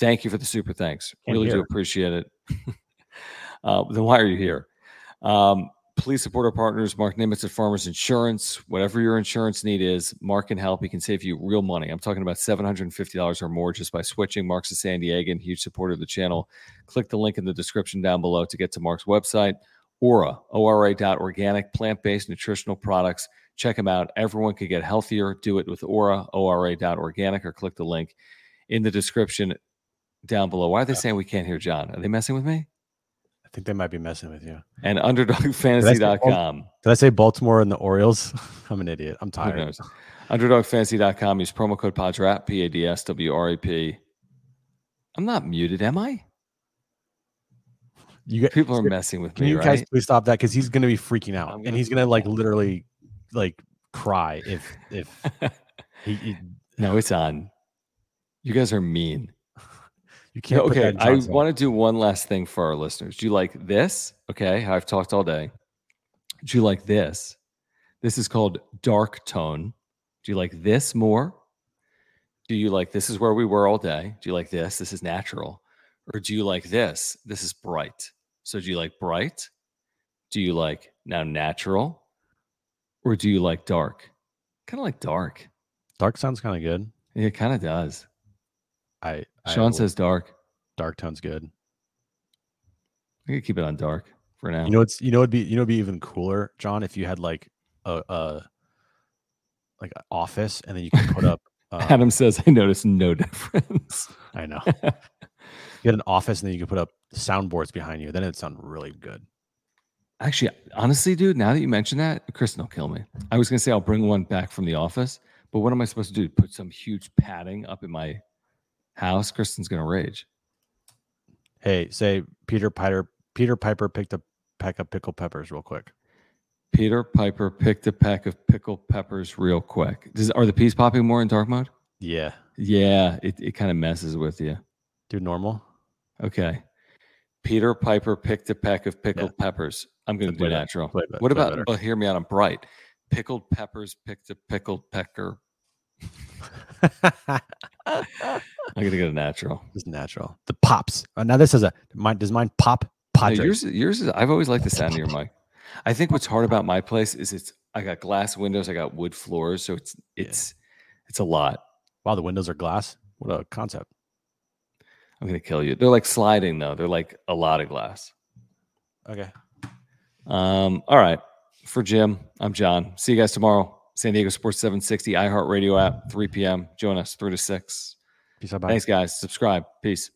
thank you for the super thanks. Can't really do appreciate it. uh, then why are you here? Um, please support our partners, Marc Nimetz at Farmers Insurance. Whatever your insurance need is, Marc can help. He can save you real money. I'm talking about $750 or more just by switching. Marc's a San Diegan, huge supporter of the channel. Click the link in the description down below to get to Marc's website. Ora, ORA.organic, plant based nutritional products. Check them out. Everyone could get healthier. Do it with Ora, ORA.organic, or click the link in the description down below. Why are they saying we can't hear John? Are they messing with me? Think they might be messing with you And UnderdogFantasy.com. did i say baltimore and the orioles i'm an idiot i'm Who tired knows? UnderdogFantasy.com. Use promo code PADSWRAP, P A D S W R A P. I'm not muted, am I? you get People are messing with Can me, you guys right? please stop that? Because he's gonna be freaking out, and he's gonna like literally like cry if if he, he- no, it's on. You guys are mean. You can't. that okay, I want to do one last thing for our listeners. Do you like this? Okay, I've talked all day. Do you like this? This is called dark tone. Do you like this more? Do you like this is where we were all day? Do you like this? This is natural. Or do you like this? This is bright. So do you like bright? Do you like now natural? Or do you like dark? Kind of like dark. dark sounds kind of good. It kind of does. I, I Sean will- says dark. dark tone's good. I could keep it on dark for now. You know, it's you know, it'd be you know, it'd be even cooler, John, if you had like a, a like an office, and then you could put up. Um, Adam says, "I noticed no difference." I know. you had an office, and then you could put up soundboards behind you. Then it'd sound really good. Actually, honestly, dude, now that you mention that, Kristen will kill me. I was gonna say I'll bring one back from the office, but what am I supposed to do? Put some huge padding up in my house? Kristen's gonna rage. Hey, say Peter Piper. Peter Piper picked a pack of pickled peppers real quick. Peter Piper picked a pack of pickled peppers real quick. Does, are the peas popping more in dark mode? Yeah, Yeah, it, it kind of messes with you. do normal. Okay. Peter Piper picked a pack of pickled peppers. I'm going to do natural. What about, well, hear me out. I'm bright. Pickled peppers picked a pickled pecker. I'm to go natural. Just natural. The pops. Uh, now this is a mine. Does mine pop? No, Padre. yours, yours is, I've always liked the sound of your mic. I think what's hard about my place is it's, I got glass windows, I got wood floors. So it's, Yeah. it's, it's a lot. wow, the windows are glass. What a concept. I'm to kill you. They're like sliding though. They're like a lot of glass. Okay. Um, all right. For Jim, I'm John. See you guys tomorrow. San Diego Sports 760 iHeartRadio app, 3 p.m. Join us 3 to 6. Peace out. Bye. Thanks, guys. Subscribe. Peace.